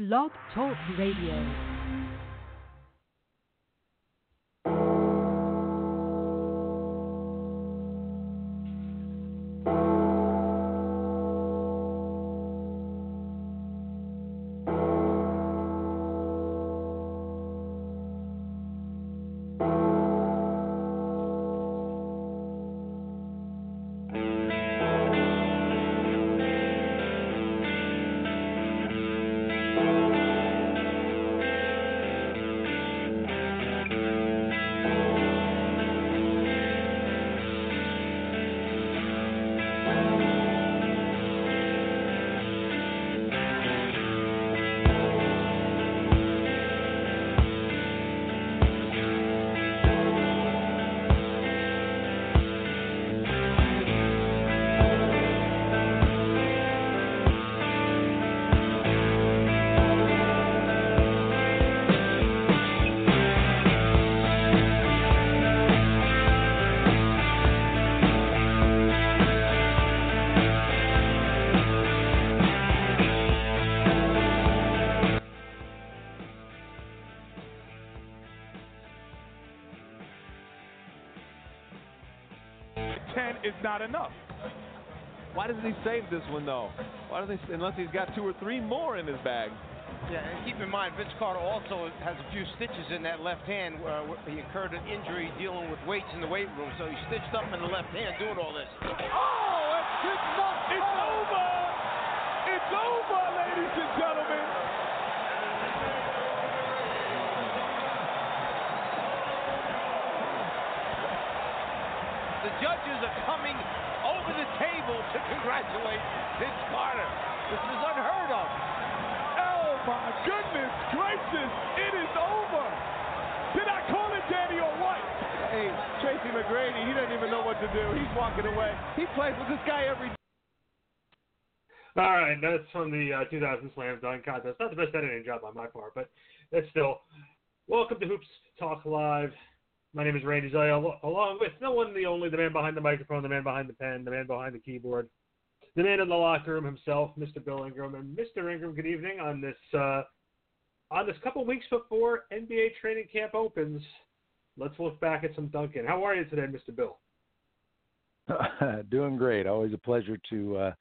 Blog Talk Radio. Is not enough. Why doesn't he save this one though? Why doesn't he, unless he's got two or three more in his bag? Yeah, and keep in mind, Vince Carter also has a few stitches in that left hand. Uh, he incurred an injury dealing with weights in the weight room, so he stitched up in the left hand doing all this. Oh, that's good enough. It's over. It's over, ladies and gentlemen. The judges are coming over the table to congratulate Vince Carter. This is unheard of. Oh my goodness gracious, it is over. Did I call it Danny or what? Hey, Tracy McGrady, he doesn't even know what to do. He's walking away. He plays with this guy every day. All right, that's from the uh, 2000 Slam Dunk Contest. Not the best editing job on my part, but it's still. Welcome to Hoops Talk Live. My name is Randy Zellea, along with no one, the only, the man behind the microphone, the man behind the pen, the man behind the keyboard, the man in the locker room himself, Mr. Bill Ingram. And Mr. Ingram, good evening on this uh, on this couple weeks before NBA training camp opens. Let's look back at some dunking. How are you today, Mr. Bill? Doing great. Always a pleasure to uh,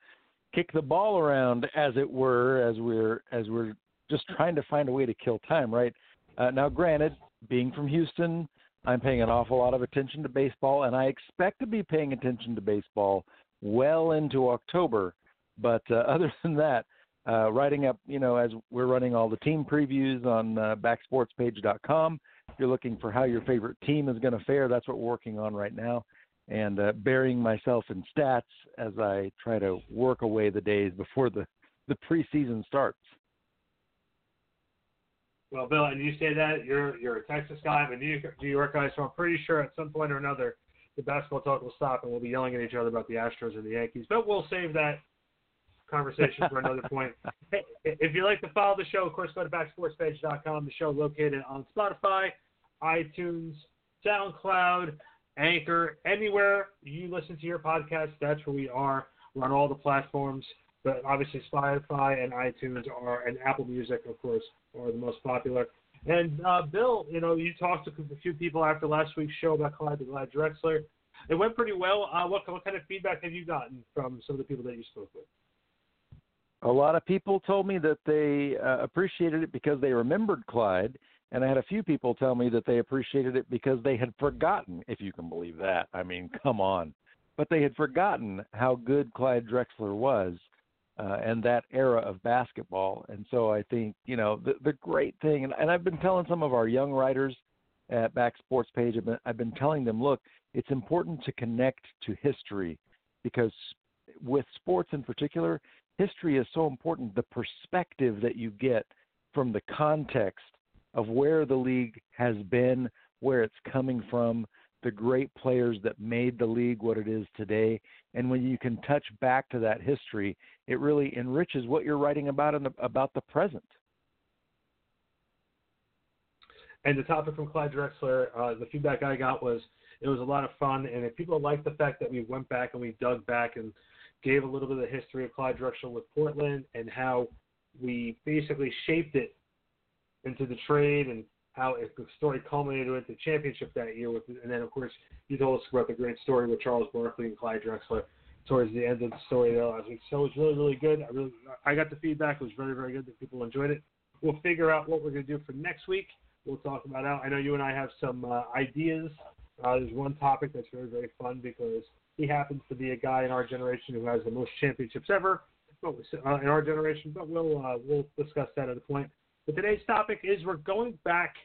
kick the ball around, as it were, as we're as we're just trying to find a way to kill time. Right uh, now, granted, being from Houston I'm paying an awful lot of attention to baseball, and I expect to be paying attention to baseball well into October. But uh, other than that, uh, writing up, you know, as we're running all the team previews on uh, backsportspage.com, if you're looking for how your favorite team is going to fare, that's what we're working on right now. And uh, burying myself in stats as I try to work away the days before the, the preseason starts. Well, Bill, and you say that you're you're a Texas guy, I'm a New York, New York guy, so I'm pretty sure at some point or another the basketball talk will stop and we'll be yelling at each other about the Astros and the Yankees. But we'll save that conversation for another point. Hey, if you'd like to follow the show, of course, go to backsportspage.com. The show located on Spotify, iTunes, SoundCloud, Anchor, anywhere you listen to your podcast. That's where we are. We're on all the platforms, but obviously Spotify and iTunes are, and Apple Music, of course, are the most popular. And uh, Bill, you know, you talked to a few people after last week's show about Clyde the Glide Drexler. It went pretty well. Uh, what, what kind of feedback have you gotten from some of the people that you spoke with? A lot of people told me that they uh, appreciated it because they remembered Clyde, and I had a few people tell me that they appreciated it because they had forgotten, if you can believe that. I mean, come on. But they had forgotten how good Clyde Drexler was uh, and that era of basketball. And so I think you know the the great thing, and, and I've been telling some of our young writers at Back Sports Page, I've been, I've been telling them, look, it's important to connect to history because with sports in particular, history is so important. The perspective that you get from the context of where the league has been, where it's coming from, the great players that made the league what it is today. And when you can touch back to that history, it really enriches what you're writing about in the, about the present. And the topic from Clyde Drexler, uh, the feedback I got was it was a lot of fun, and if people like the fact that we went back and we dug back and gave a little bit of the history of Clyde Drexler with Portland and how we basically shaped it into the trade and how the story culminated with the championship that year. With, and then, of course, you told us about the great story with Charles Barkley and Clyde Drexler towards the end of the story there. So it was really, really good. I really, I got the feedback. It was very, very good that people enjoyed it. We'll figure out what we're going to do for next week. We'll talk about it. I know you and I have some uh, ideas. Uh, there's one topic that's very, very fun because he happens to be a guy in our generation who has the most championships ever uh, in our generation. But we'll uh, we'll discuss that at a point. But today's topic is we're going back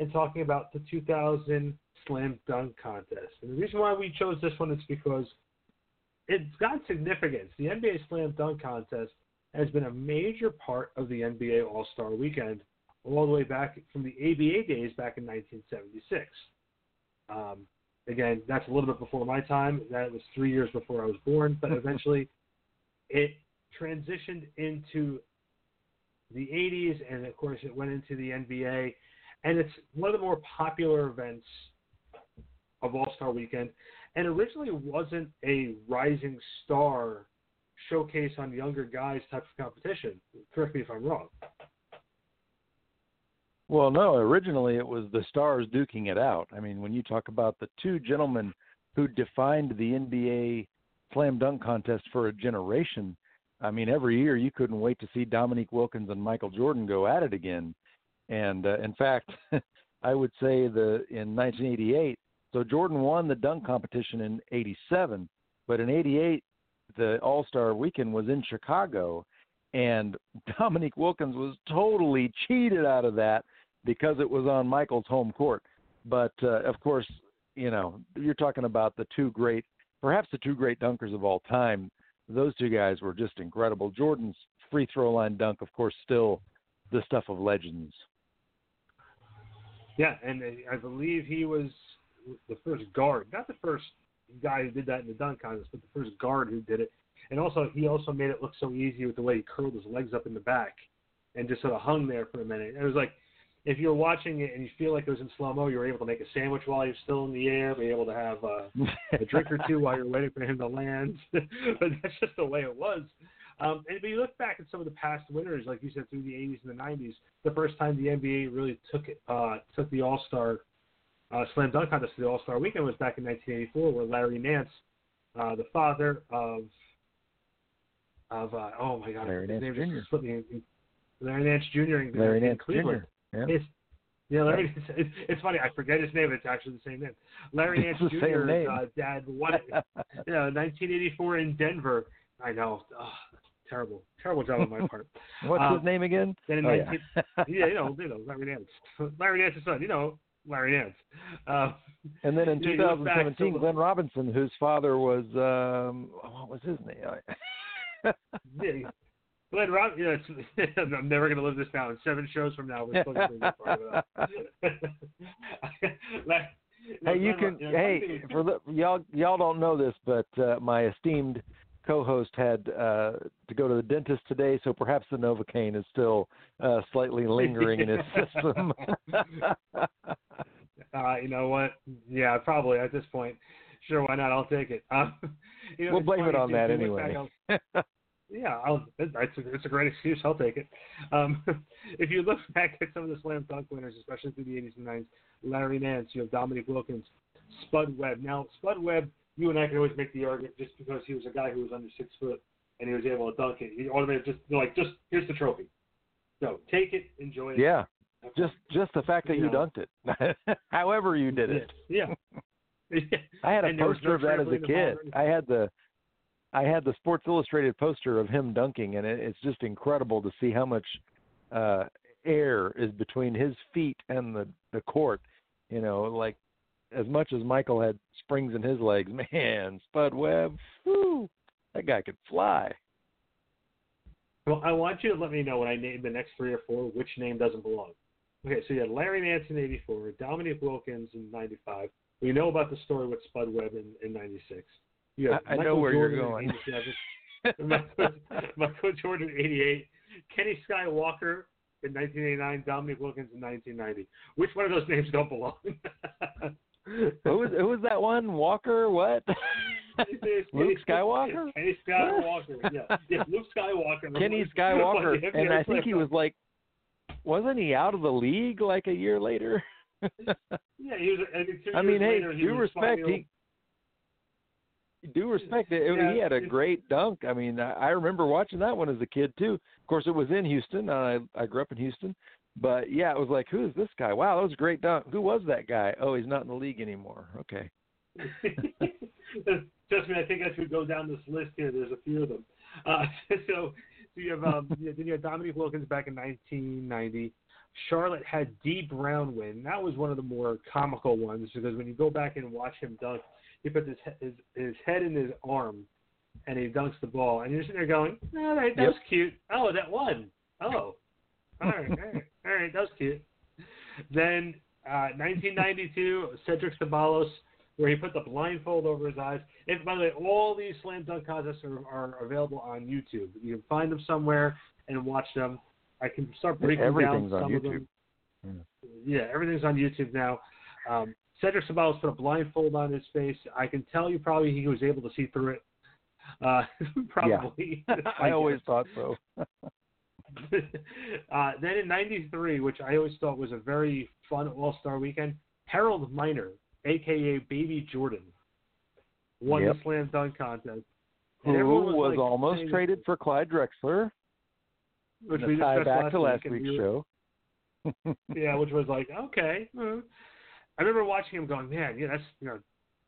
and talking about the 2000 Slam Dunk Contest. And the reason why we chose this one is because it's got significance. The NBA Slam Dunk Contest has been a major part of the NBA All Star Weekend all the way back from the ABA days back in 1976. Um, again, that's a little bit before my time. That was three years before I was born, but eventually it transitioned into the 80s, and of course it went into the NBA. And it's one of the more popular events of All Star Weekend. And originally wasn't a rising star showcase on younger guys type of competition. Correct me if I'm wrong. Well, no, originally it was the stars duking it out. I mean, when you talk about the two gentlemen who defined the NBA slam dunk contest for a generation, I mean, every year you couldn't wait to see Dominique Wilkins and Michael Jordan go at it again. And uh, in fact, I would say the in 1988, so Jordan won the dunk competition in 87, but in 88 the All-Star weekend was in Chicago and Dominique Wilkins was totally cheated out of that because it was on Michael's home court. But uh, of course, you know, you're talking about the two great, perhaps the two great dunkers of all time. Those two guys were just incredible. Jordan's free throw line dunk, of course, still the stuff of legends. Yeah, and I believe he was the first guard, not the first guy who did that in the dunk contest, but the first guard who did it. And also, he also made it look so easy with the way he curled his legs up in the back and just sort of hung there for a minute. It was like if you're watching it and you feel like it was in slow mo, you're able to make a sandwich while you're still in the air, be able to have uh, a drink or two while you're waiting for him to land. but that's just the way it was. Um, and if you look back at some of the past winners, like you said, through the 80s and the 90s, the first time the NBA really took it, uh, took the All Star uh, Slam Dunk Contest to the All Star Weekend was back in 1984, where Larry Nance, uh, the father of of uh, oh my God, Larry his Nance name Jr. just slipped me. Larry Nance Jr. in, Larry in Nance Cleveland. Jr. Yeah. It's, yeah, Larry. It's, it's funny. I forget his name. It's actually the same name. Larry Nance Jr.'s uh, dad won it. yeah, 1984 in Denver. I know. Oh, terrible, terrible job on my part. What's Um, his name again? Then in Oh, 19, yeah. yeah, you know, you know, Larry Nance, Larry Nance's son. You know, Larry Nance. Uh, And then in you know, you look back, 2017, so- Glenn Robinson, whose father was um, what was his name? yeah, Glenn Rob, you know, it's, I'm never going to live this down. Seven shows from now, we're still going to bring this part of it up. Hey, you can. Rob- you know, hey, for the, y'all, y'all don't know this, but uh, my esteemed co-host had uh, to go to the dentist today, so perhaps the Novocaine is still uh, slightly lingering in his system. uh, you know what? Yeah, probably at this point. Sure, why not? I'll take it. Um, you know, we'll blame it on that if you look anyway. back, I'll- yeah, I'll, it's, a, it's a great excuse. I'll take it. Um, if you look back at some of the slam dunk winners, especially through the 80s and 90s, Larry Nance, you have Dominique Wilkins, Spud Webb. Now, Spud Webb, you and I can always make the argument just because he was a guy who was under six foot and he was able to dunk it. He automatically just like just here's the trophy. So take it, enjoy it. yeah, just just the fact that you You know. dunked it, however you did it. Yeah. yeah. I had a And there was poster of that as a kid. I had the I had the Sports Illustrated poster of him dunking, and it, it's just incredible to see how much uh, air is between his feet and the the court. You know, like as much as Michael had springs in his legs, man, Spud Webb, that guy could fly. Well, I want you to let me know when I name the next three or four which name doesn't belong. Okay, so you had Larry Nance in '84, Dominique Wilkins in '95. We know about the story with Spud Webb in, in '96. You have I- I know where you're going. 87, Michael, Michael Jordan '88, Kenny Skywalker in 1989, Dominique Wilkins in 1990. Which one of those names don't belong? Who was who was that one? Walker? What? Luke Skywalker? Kenny Skywalker. Yeah, yeah, Luke Skywalker. Kenny Skywalker, and I think he was like, wasn't he out of the league like a year later? Yeah, he was. I I mean, years hey, later, he due respect, he due respect. It, Yeah, he had a great dunk. I mean, I, I remember watching that one as a kid too. Of course, it was in Houston. I I grew up in Houston, but yeah, it was like, who is this guy? Wow, that was a great dunk. Who was that guy? Oh, he's not in the league anymore. Okay. Trust me, I think as we go down this list here, there's a few of them. Uh, so, so you have um, then you had Dominique Wilkins back in 1990. Charlotte had Dee Brown win. That was one of the more comical ones because when you go back and watch him dunk, he puts his his, his head in his arm and he dunks the ball, and you're sitting there going, "All right, that Yep. was cute. Oh, that won. Oh, all right, all right, all right, that was cute." Then uh, 1992, Cedric Ceballos, where he put the blindfold over his eyes. And by the way, all these slam dunk contests are, are available on YouTube. You can find them somewhere and watch them. I can start breaking Everything's down on some of YouTube. them. Yeah, everything's on YouTube now. Um, Cedric Ceballos put a blindfold on his face. I can tell you probably he was able to see through it. Uh, probably. I always thought so. uh, then in '93, which I always thought was a very fun All Star weekend, Harold Miner, aka Baby Jordan, won Yep. the slam dunk contest. Who everyone was like, almost traded for Clyde Drexler? which we tie back last to last week, week's show. yeah, which was like okay. uh. I remember watching him going, man, yeah, that's you know,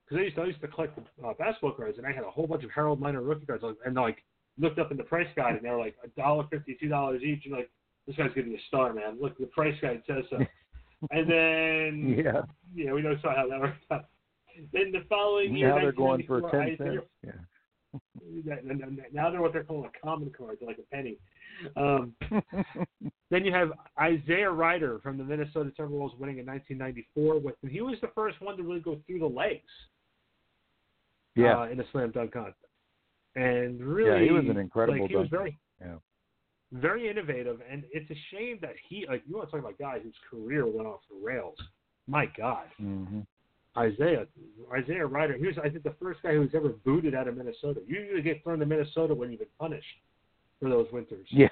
because I used to I used to collect uh, basketball cards, and I had a whole bunch of Harold Miner rookie cards, and like looked up in the price guide, and they were like a dollar fifty, two dollars each, and like this guy's gonna be a star, man. Look, the price guide says so. and then Yeah. yeah, we know saw how that worked out. Then the following year, Now they're going for ten cents. Yeah. that- and- and now they're what they're calling a common card, they're like a penny. Um, then you have Isaiah Rider from the Minnesota Timberwolves winning in 1994. With he was the first one to really go through the legs yeah. uh, in a slam dunk contest, and really, yeah, he was an incredible like, he was very Yeah. very innovative, and it's a shame that he like you want to talk about guys whose career went off the rails. My God, hmm Isaiah Isaiah Rider. He was I think the first guy who was ever booted out of Minnesota. You usually get thrown to Minnesota when you've been punished for those winters. Yeah.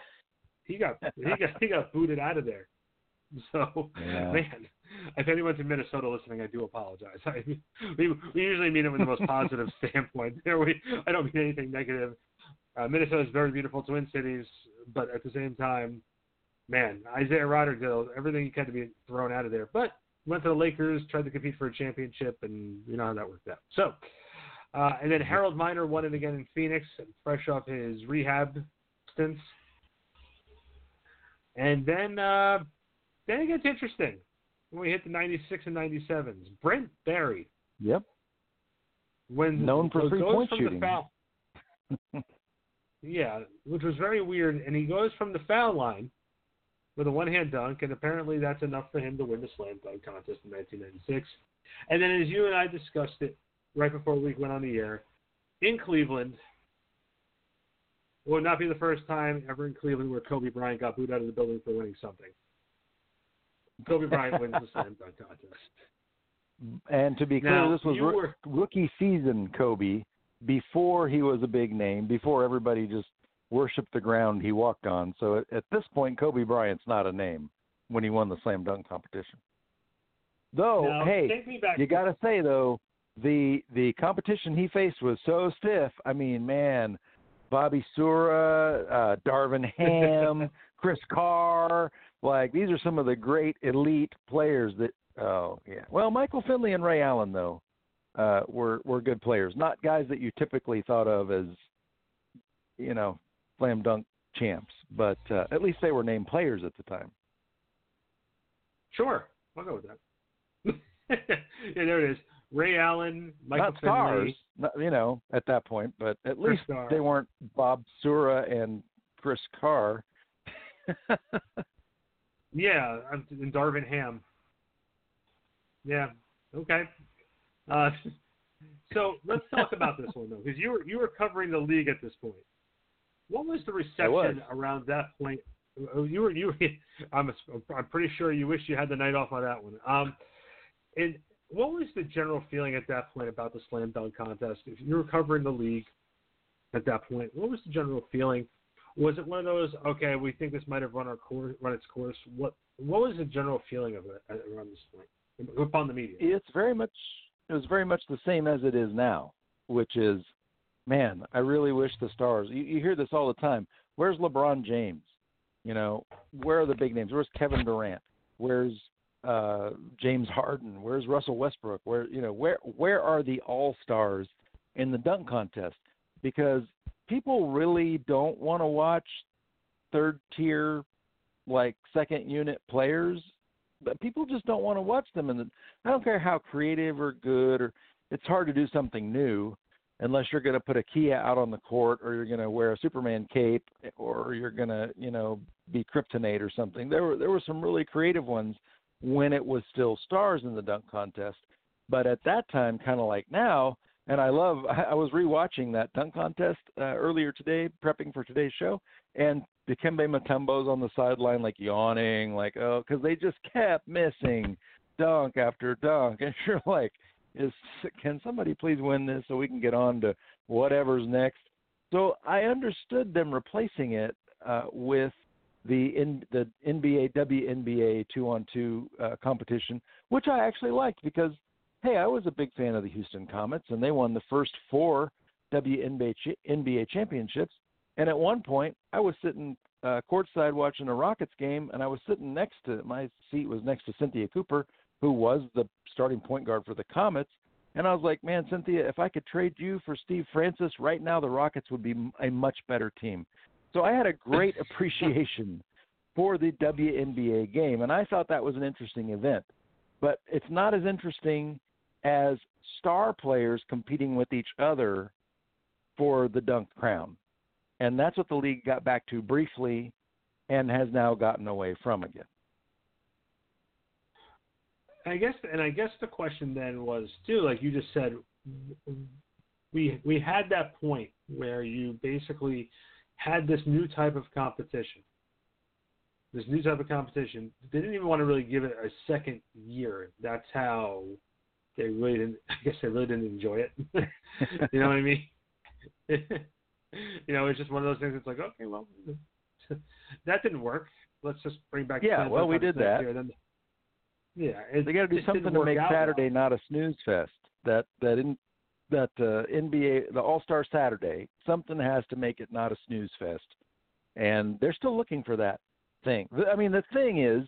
He got he got he got booted out of there. So Yeah. man, if anyone's in Minnesota listening, I do apologize. I, we we usually mean it with the most positive standpoint. There we I don't mean anything negative. Uh, Minnesota is very beautiful twin cities, but at the same time, man, Isaiah Rider did everything he could to be thrown out of there. But went to the Lakers, tried to compete for a championship, and you know how that worked out. So, uh, and then Harold Miner won it again in Phoenix, fresh off his rehab stints. And then, uh, then it gets interesting when we hit the 96 and 97s. Brent Barry, Yep. when Known for three-point shooting. Foul, yeah, which was very weird. And he goes from the foul line with a one-hand dunk, and apparently that's enough for him to win the slam dunk contest in 1996. And then, as you and I discussed it right before we went on the air, in Cleveland, it would not be the first time ever in Cleveland where Kobe Bryant got booed out of the building for winning something. Kobe Bryant wins the slam dunk contest. And to be clear, Now, this was were- rookie season Kobe before he was a big name, before everybody just worshipped the ground he walked on. So at, this point, Kobe Bryant's not a name when he won the slam dunk competition. Though, Now, hey, take me back you got to say though, the the competition he faced was so stiff. I mean, man, Bobby Sura, uh, Darvin Ham, Chris Carr, like these are some of the great elite players that. Oh yeah. Well, Michael Finley and Ray Allen though uh, were were good players, not guys that you typically thought of as, you know, slam dunk champs. But uh, at least they were named players at the time. Sure, I'll go with that. yeah, there it is. Ray Allen, Michael not stars, not, you know, at that point, but at For least they weren't Bob Sura and Chris Carr. yeah, I'm and Darvin Ham. Yeah. Okay. Uh, so let's talk about this one though, because you were you were covering the league at this point. What was the reception was. around that point? Oh, You were you. Were, I'm I'm pretty sure you wish you had the night off on that one. Um, and what was the general feeling at that point about the slam dunk contest? If you were covering the league at that point, what was the general feeling? Was it one of those? Okay, we think this might have run our course, run its course. What what was the general feeling of it around this point upon the media? It's very much it was very much the same as it is now, which is, man, I really wish the stars. You, you hear this all the time. Where's LeBron James? You know, where are the big names? Where's Kevin Durant? Where's uh, James Harden? Where's Russell Westbrook? Where you know where where are the all stars in the dunk contest? Because people really don't want to watch third tier, like second unit players. But people just don't want to watch them, and I don't care how creative or good, or it's hard to do something new unless you're going to put a Kia out on the court, or you're going to wear a Superman cape, or you're going to, you know, be Kryptonite or something. There were there were some really creative ones when it was still stars in the dunk contest, but at that time, kind of like now, and I love. I was rewatching that dunk contest uh, earlier today, prepping for today's show, and Dikembe Mutombo's on the sideline, like yawning, like oh, because they just kept missing dunk after dunk, and you're like, is can somebody please win this so we can get on to whatever's next? So I understood them replacing it uh, with the in, the NBA WNBA two on two competition, which I actually liked because hey, I was a big fan of the Houston Comets and they won the first four WNBA NBA championships. And at one point, I was sitting uh, courtside watching a Rockets game, and I was sitting next to my seat was next to Cynthia Cooper, who was the starting point guard for the Comets. And I was like, man, Cynthia, if I could trade you for Steve Francis right now, the Rockets would be a much better team. So I had a great appreciation for the WNBA game, and I thought that was an interesting event. But it's not as interesting as star players competing with each other for the dunk crown. And that's what the league got back to briefly and has now gotten away from again. I guess, and I guess the question then was too, like you just said, we we had that point where you basically had this new type of competition. This new type of competition. They didn't even want to really give it a second year. That's how they really didn't. I guess they really didn't enjoy it. you know what I mean? you know, it's just one of those things. It's like, okay, well, that didn't work. Let's just bring back. Yeah, well, we did that. Then, yeah, it, they got to do something to make Saturday well. not a snooze fest. That that in that uh, NBA the All Star Saturday something has to make it not a snooze fest, and they're still looking for that thing. I mean, the thing is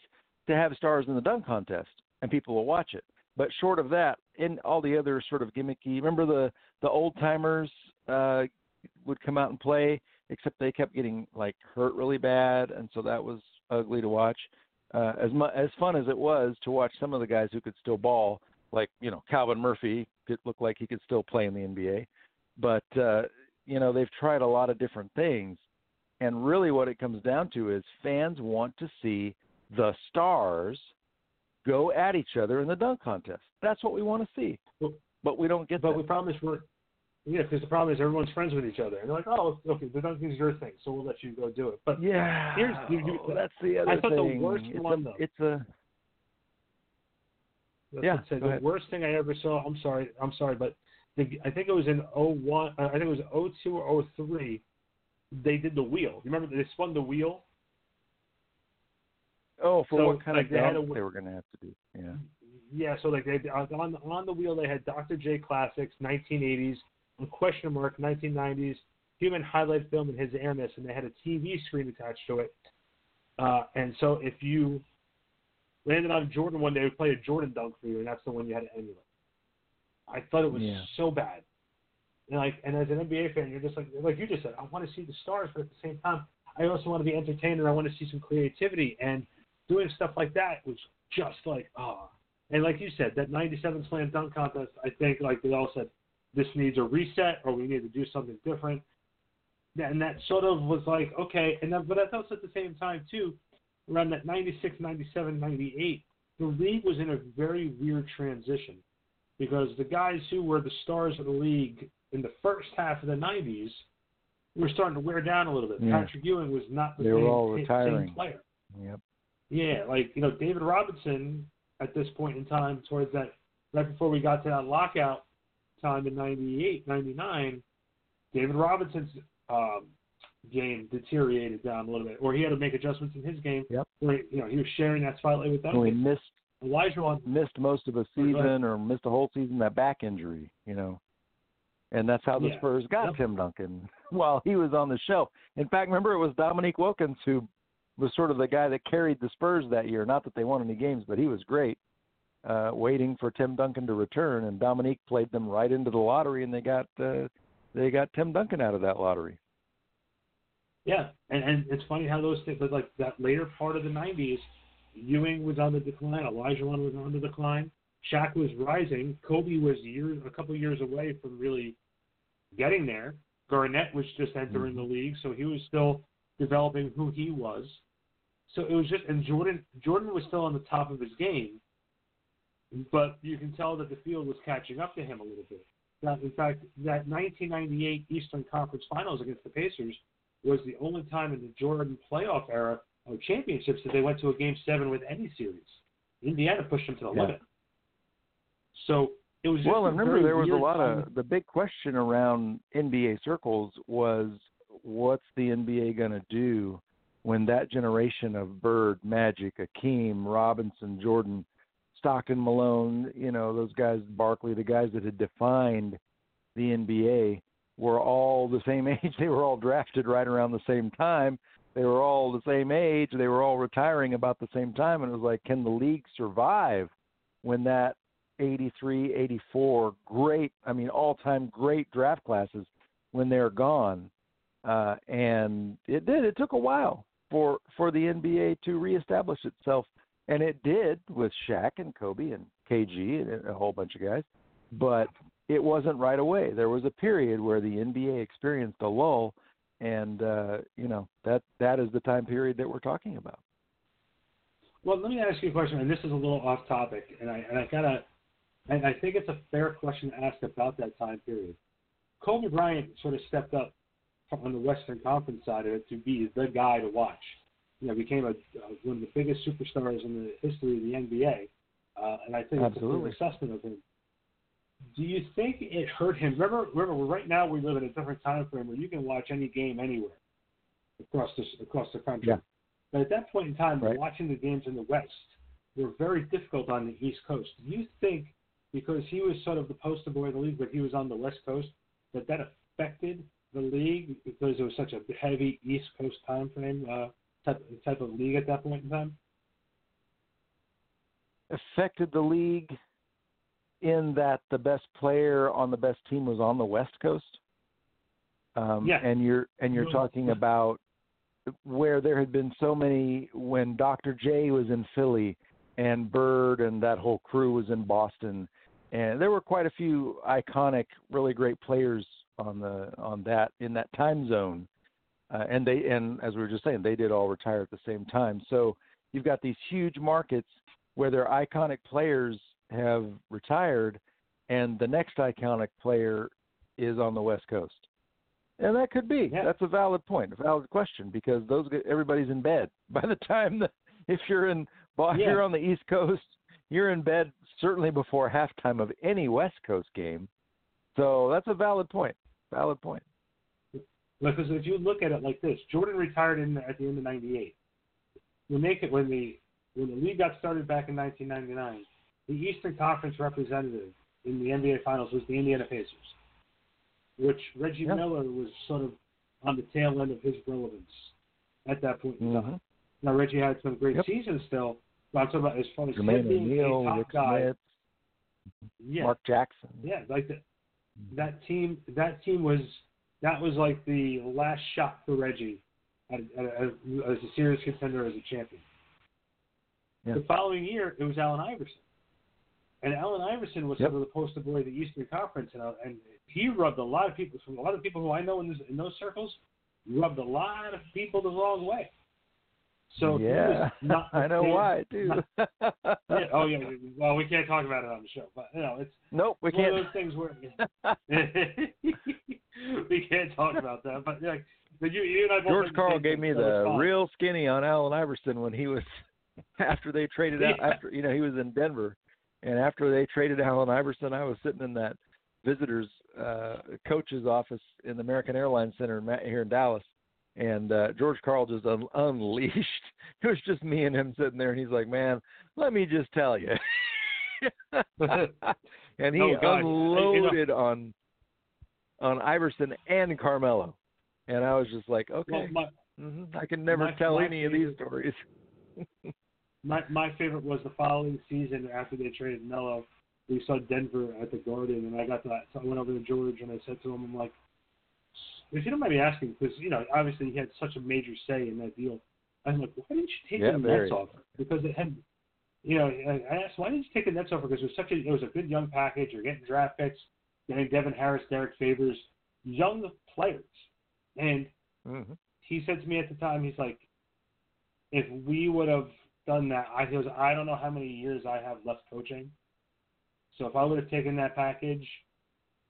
to have stars in the dunk contest, and people will watch it. But short of that, in all the other sort of gimmicky, remember the the old timers uh, would come out and play, except they kept getting like hurt really bad, and so that was ugly to watch. Uh, as mu- as fun as it was to watch some of the guys who could still ball, like you know Calvin Murphy, it looked like he could still play in the NBA, but uh, you know they've tried a lot of different things, and really what it comes down to is fans want to see the stars go at each other in the dunk contest. That's what we want to see, Well, but we don't get But that. the problem is we're yeah, because the problem is everyone's friends with each other, and they're like, oh, okay, the dunking is your thing, so we'll let you go do it. But Yeah, Here's- you- oh, that's the other I thought the worst it's one, a, though- It's a That's Yeah, the ahead. worst thing I ever saw. I'm sorry. I'm sorry, but the, I think it was in 01. I think it was 02 or 03. They did the wheel. You remember they spun the wheel? Oh for So, what kind like, of they had dunk a- they were going to have to do. Yeah. Yeah. So like they on on the wheel they had Dr. J Classics 1980s, and question mark 1990s, human highlight film and his airness, and they had a TV screen attached to it. Uh, and so if you landed on Jordan one, they would play a Jordan dunk for you, and that's the one you had to emulate. I thought it was Yeah. so bad. And like, and as an NBA fan, you're just like, like you just said, I want to see the stars, but at the same time, I also want to be entertained and I want to see some creativity. And doing stuff like that was just like, ah. And like you said, that '97 slam dunk contest, I think, like they all said, this needs a reset or we need to do something different. and that sort of was like okay, and that, but that's also at the same time too, around that 96, 97, 98, the league was in a very weird transition because the guys who were the stars of the league in the first half of the 90s were starting to wear down a little bit. Yeah. Patrick Ewing was not the They same, were all same retiring. player. Yep. Yeah, like you know, David Robinson at this point in time, towards that, right before we got to that lockout time in '98, '99, David Robinson's um, game deteriorated down a little bit, or he had to make adjustments in his game. Yep. Where you know he was sharing that spotlight with Well, he missed Elijah on missed most of a season or missed a whole season that back injury, you know. And that's how the Yeah. Spurs got Yep. Tim Duncan while he was on the shelf. In fact, remember it was Dominique Wilkins who was sort of the guy that carried the Spurs that year. Not that they won any games, but he was great, uh, waiting for Tim Duncan to return. And Dominique played them right into the lottery, and they got uh, they got Tim Duncan out of that lottery. Yeah, and and it's funny how those things, like that later part of the '90s, Ewing was on the decline, Olajuwon was on the decline, Shaq was rising, Kobe was years, a couple years away from really getting there. Garnett was just entering the league, so he was still developing who he was. So it was just, and Jordan Jordan was still on the top of his game, but you can tell that the field was catching up to him a little bit. That, in fact, that 1998 Eastern Conference Finals against the Pacers was the only time in the Jordan playoff era of championships that they went to a game seven with any series. Indiana pushed them to the Yeah. limit. So it was just Well, and remember there was a lot time. of the big question around NBA circles was what's the NBA going to do when that generation of Bird, Magic, Akeem, Robinson, Jordan, Stockton, Malone, you know, those guys, Barkley, the guys that had defined the NBA were all the same age. They were all drafted right around the same time. They were all the same age. They were all retiring about the same time. And it was like, can the league survive when that 83, 84, great, I mean, all time great draft classes when they're gone. Uh, and it did. It took a while for, for the NBA to reestablish itself. And it did with Shaq and Kobe and KG and a whole bunch of guys. But it wasn't right away. There was a period where the NBA experienced a lull. And, uh, you know, that, that is the time period that we're talking about. Well, let me ask you a question, and this is a little off topic, and I and I gotta, and I think it's a fair question to ask about that time period. Kobe Bryant sort of stepped up on the Western Conference side of it to be the guy to watch. You know, became a uh, one of the biggest superstars in the history of the NBA, uh, and I think Absolutely. it's a fair assessment of him. Do you think it hurt him? Remember, remember, right now we live in a different time frame where you can watch any game anywhere across the across the country. Yeah. But at that point in time, Right. watching the games in the West were very difficult on the East Coast. Do you think, because he was sort of the poster boy of the league, but he was on the West Coast, that that affected the league because it was such a heavy East Coast time frame uh, type type of league at that point in time? affected the league in that the best player on the best team was on the West Coast. Um, Yeah. and you're and you're Yeah. talking about where there had been so many when Dr. J was in Philly and Bird and that whole crew was in Boston, and there were quite a few iconic, really great players on the on that in that time zone. Uh, and they and as we were just saying, they did all retire at the same time. So you've got these huge markets where their iconic players have retired, and the next iconic player is on the West Coast. And that could be. Yeah. That's a valid point, a valid question, because those everybody's in bed by the time that if you're in Yeah. you're on the East Coast, you're in bed certainly before halftime of any West Coast game. So that's a valid point. Valid point. Because if you look at it like this, Jordan retired in at the end of '98. When they could, when the when the league got started back in 1999, the Eastern Conference representative in the NBA Finals was the Indiana Pacers, which Reggie Yeah. Miller was sort of on the tail end of his relevance at that point in time. Mhm. Now Reggie had some great Yep. seasons still, but I'm talking about as far as him being a O'Neal, top Rick guy. Smith, Yeah, Mark Jackson. yeah, like that. That team, that team was that was like the last shot for Reggie at, as a serious contender as a champion. Yeah. The following year, it was Allen Iverson, and Allen Iverson was Yep. sort of the poster boy of the Eastern Conference, and, uh, and he rubbed a lot of people from a lot of people who I know in, this, in those circles rubbed a lot of people the wrong way. So yeah, not I know prepared- why too. yeah, oh yeah. Well, we can't talk about it on the show, but you know, it's nope, we can't. of those things where we can't talk about that. But like, but you, you and I both George Karl gave me the real skinny on Allen Iverson when he was after they traded out after you know he was in Denver, and after they traded Allen Iverson, I was sitting in that visitors uh coach's office in the American Airlines Center in here in Dallas, and uh George Karl just un- unleashed. It was just me and him sitting there, and he's like, "Man, let me just tell you." and he Oh, unloaded on on Iverson and Carmelo, and I was just like, Well, okay, my, hmm I can never my- tell my any of these stories. my my favorite was the following season after they traded Melo. We saw Denver at the Garden, and I got that. So I went over to George and I said to him, "I'm like, if you don't mind me asking, because you know, obviously he had such a major say in that deal. I'm like, why didn't you take Yeah, the. Nets offer? Because it had, you know, I asked why didn't you take the Nets offer? Because it was such a, it was a good young package. You're getting draft picks, getting Devin Harris, Derrick Favors, young players, and hmm he said to me at the time, he's like, if we would have done that, I he goes, I don't know how many years I have left coaching. So if I would have taken that package,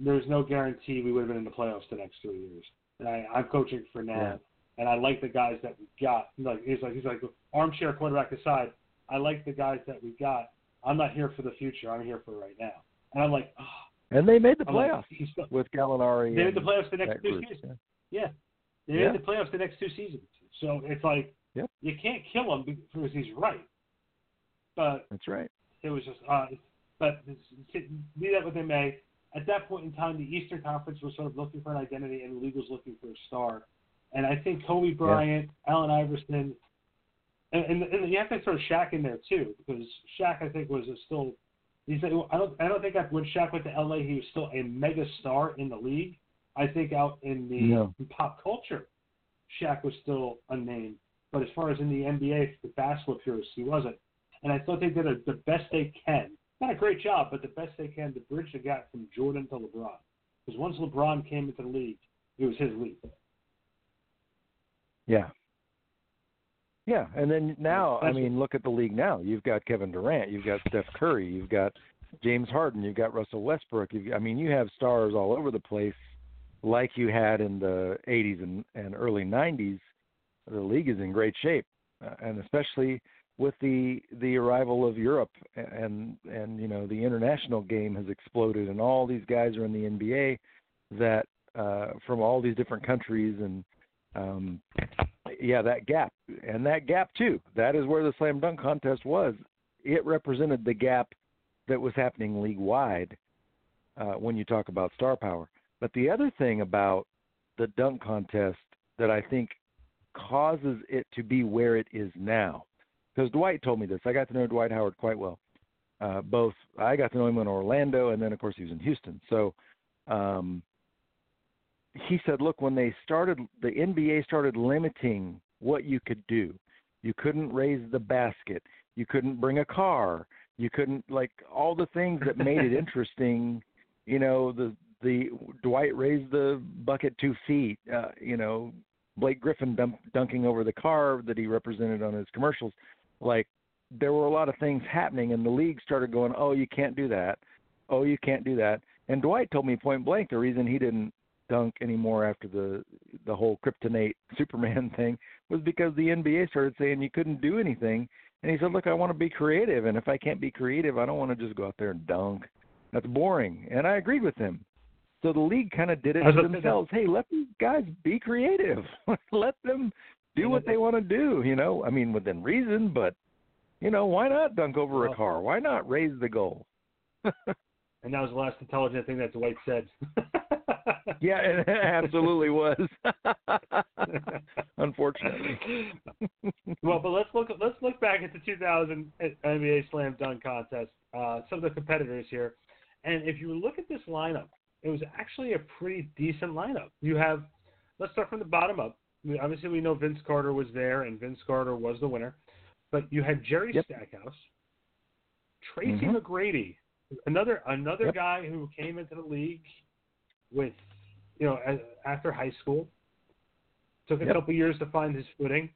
there's no guarantee we would have been in the playoffs the next three years. And I, I'm coaching for now, Yeah. and I like the guys that we got. Like he's like he's like armchair quarterback aside, I like the guys that we got. I'm not here for the future. I'm here for right now. And I'm like, oh, And they made the like, playoffs he's still, with Gallinari. they made the playoffs the next two group, seasons. yeah. Yeah. They Yeah. made the playoffs the next two seasons. So it's like Yep. you can't kill him because he's right. But That's right. it was just uh but be that what they may, at that point in time the Eastern Conference was sort of looking for an identity and the league was looking for a star. And I think Kobe Bryant, Allen Iverson and, and, and you have to throw Shaq in there too, because Shaq I think was a still he's I don't I don't think that when Shaq went to LA he was still a mega star in the league. I think out in the No. in pop culture, Shaq was still a name. But as far as in the NBA, the basketball purists, he wasn't. And I thought they did a, the best they can. Not a great job, but the best they can to bridge the gap from Jordan to LeBron. Because once LeBron came into the league, it was his league. Yeah. Yeah, and then now, I mean, look at the league now. You've got Kevin Durant, you've got Steph Curry, you've got James Harden, you've got Russell Westbrook. You've, I mean, you have stars all over the place, like you had in the '80s and, and early '90s. The league is in great shape, uh, and especially with the the arrival of Europe and and you know the international game has exploded, and all these guys are in the NBA that uh, from all these different countries and um, yeah, that gap and that gap too. That is where the slam dunk contest was. It represented the gap that was happening league wide uh, when you talk about star power. But the other thing about the dunk contest that I think causes it to be where it is now, because Dwight told me this. I got to know Dwight Howard quite well. Uh, both I got to know him in Orlando, and then of course he was in Houston. So um, he said, look, when they started, the NBA started limiting what you could do. You couldn't raise the basket. You couldn't bring a car. You couldn't like all the things that made it interesting. You know, the the Dwight raised the bucket two feet. Uh, you know, Blake Griffin dump, dunking over the car that he represented on his commercials. Like there were a lot of things happening, and the league started going, "Oh, you can't do that. Oh, you can't do that." And Dwight told me point blank the reason he didn't dunk anymore after the the whole kryptonite Superman thing was because the NBA started saying you couldn't do anything. And he said, "Look, I want to be creative, and if I can't be creative, I don't want to just go out there and dunk. That's boring." And I agreed with him. So the league kind of did it to about to say that. themselves. Hey, let these guys be creative. let them do what they want to do. You know, I mean, within reason, but you know, why not dunk over a car? Why not raise the goal? And that was the last intelligent thing that Dwight said. Yeah, it absolutely was. Unfortunately. well, but let's look let's look back at the 2000 NBA Slam Dunk Contest. Uh, some of the competitors here, and if you look at this lineup, it was actually a pretty decent lineup. You have, let's start from the bottom up. We- Obviously, we know Vince Carter was there, and Vince Carter was the winner. But you had Jerry Yep. Stackhouse, Tracy Mhm. McGrady, another another Yep. guy who came into the league with, you know, after high school Took a Yep. couple years to find his footing,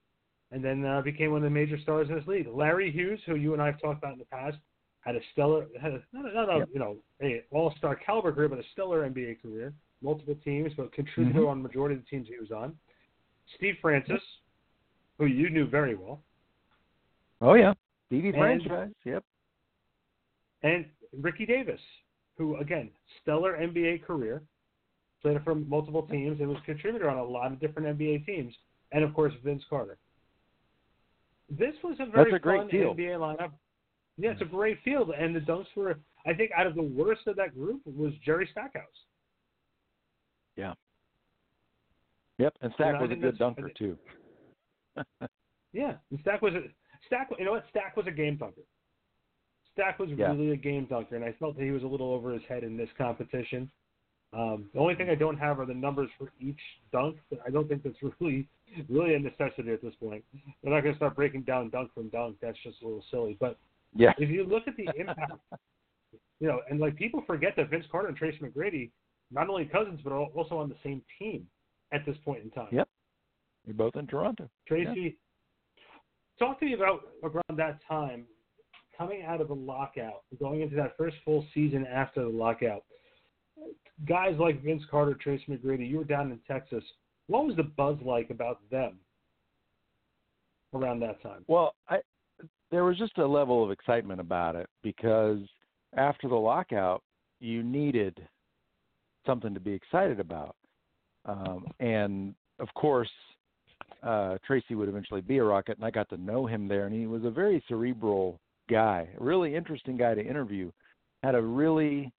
and then uh, became one of the major stars in this league. Larry Hughes, who you and I have talked about in the past, had a stellar, had a, not, a- not a you know a all star caliber career, but a stellar NBA career. Multiple teams, but contributor Mhm. on the majority of the teams he was on. Steve Francis, who you knew very well, Oh yeah, And- franchise. Yep. and Ricky Davis, who again stellar NBA career, played for multiple teams and was contributor on a lot of different NBA teams, and of course Vince Carter. This was a very That's a great fun field. NBA lineup. Yeah, it's a great field, and the dunks were. I think out of the worst of that group was Jerry Stackhouse. Yeah. Yep, and Stack I was a good dunker too. Yeah, and Stack was a Stack. You know what? Stack was a game dunker. Stack was Yeah. really a game dunker, and I felt that he was a little over his head in this competition. Um, the only thing I don't have are the numbers for each dunk, but I don't think that's really, really a necessity at this point. They're not going to start breaking down dunk from dunk. That's just a little silly. But yeah. if you look at the impact, you know, and like people forget that Vince Carter and Tracy McGrady, not only cousins but al- also on the same team at this point in time. Yep. You're both in Toronto. Tracy, talk to me about around that time, coming out of the lockout, going into that first full season after the lockout. Guys like Vince Carter, Tracy McGrady, you were down in Texas. What was the buzz like about them around that time? Well, I there was just a level of excitement about it because after the lockout, you needed something to be excited about, um, and of course, uh, Tracy would eventually be a Rocket, and I got to know him there, and he was a very cerebral guy, really interesting guy to interview. Had a really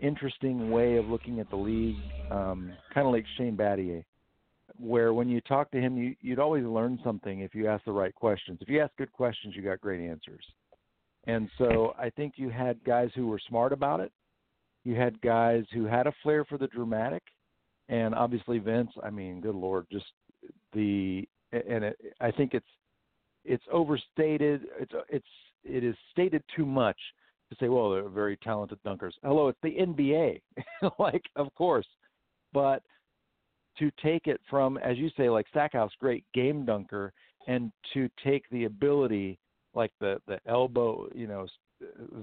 interesting way of looking at the league, um, kind of like Shane Battier where when you talk to him, you, you'd always learn something if you ask the right questions. If you ask good questions, you got great answers. And so I think you had guys who were smart about it. You had guys who had a flair for the dramatic, and obviously Vince. I mean, good lord, just the and it, I think it's it's overstated. It's it's it is stated too much to say, well, they're very talented dunkers. Hello, it's the NBA. like, of course, but to take it from, as you say, like Stackhouse, great game dunker, and to take the ability, like the the elbow, you know,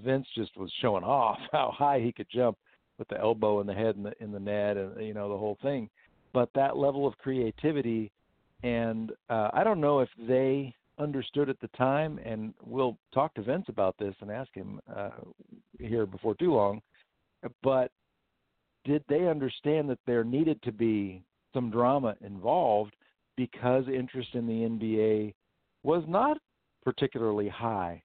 Vince just was showing off how high he could jump with the elbow and the head and the in the net, and you know the whole thing. But that level of creativity, and uh, I don't know if they understood at the time, and we'll talk to Vince about this and ask him uh, here before too long. But did they understand that there needed to be some drama involved because interest in the NBA was not particularly high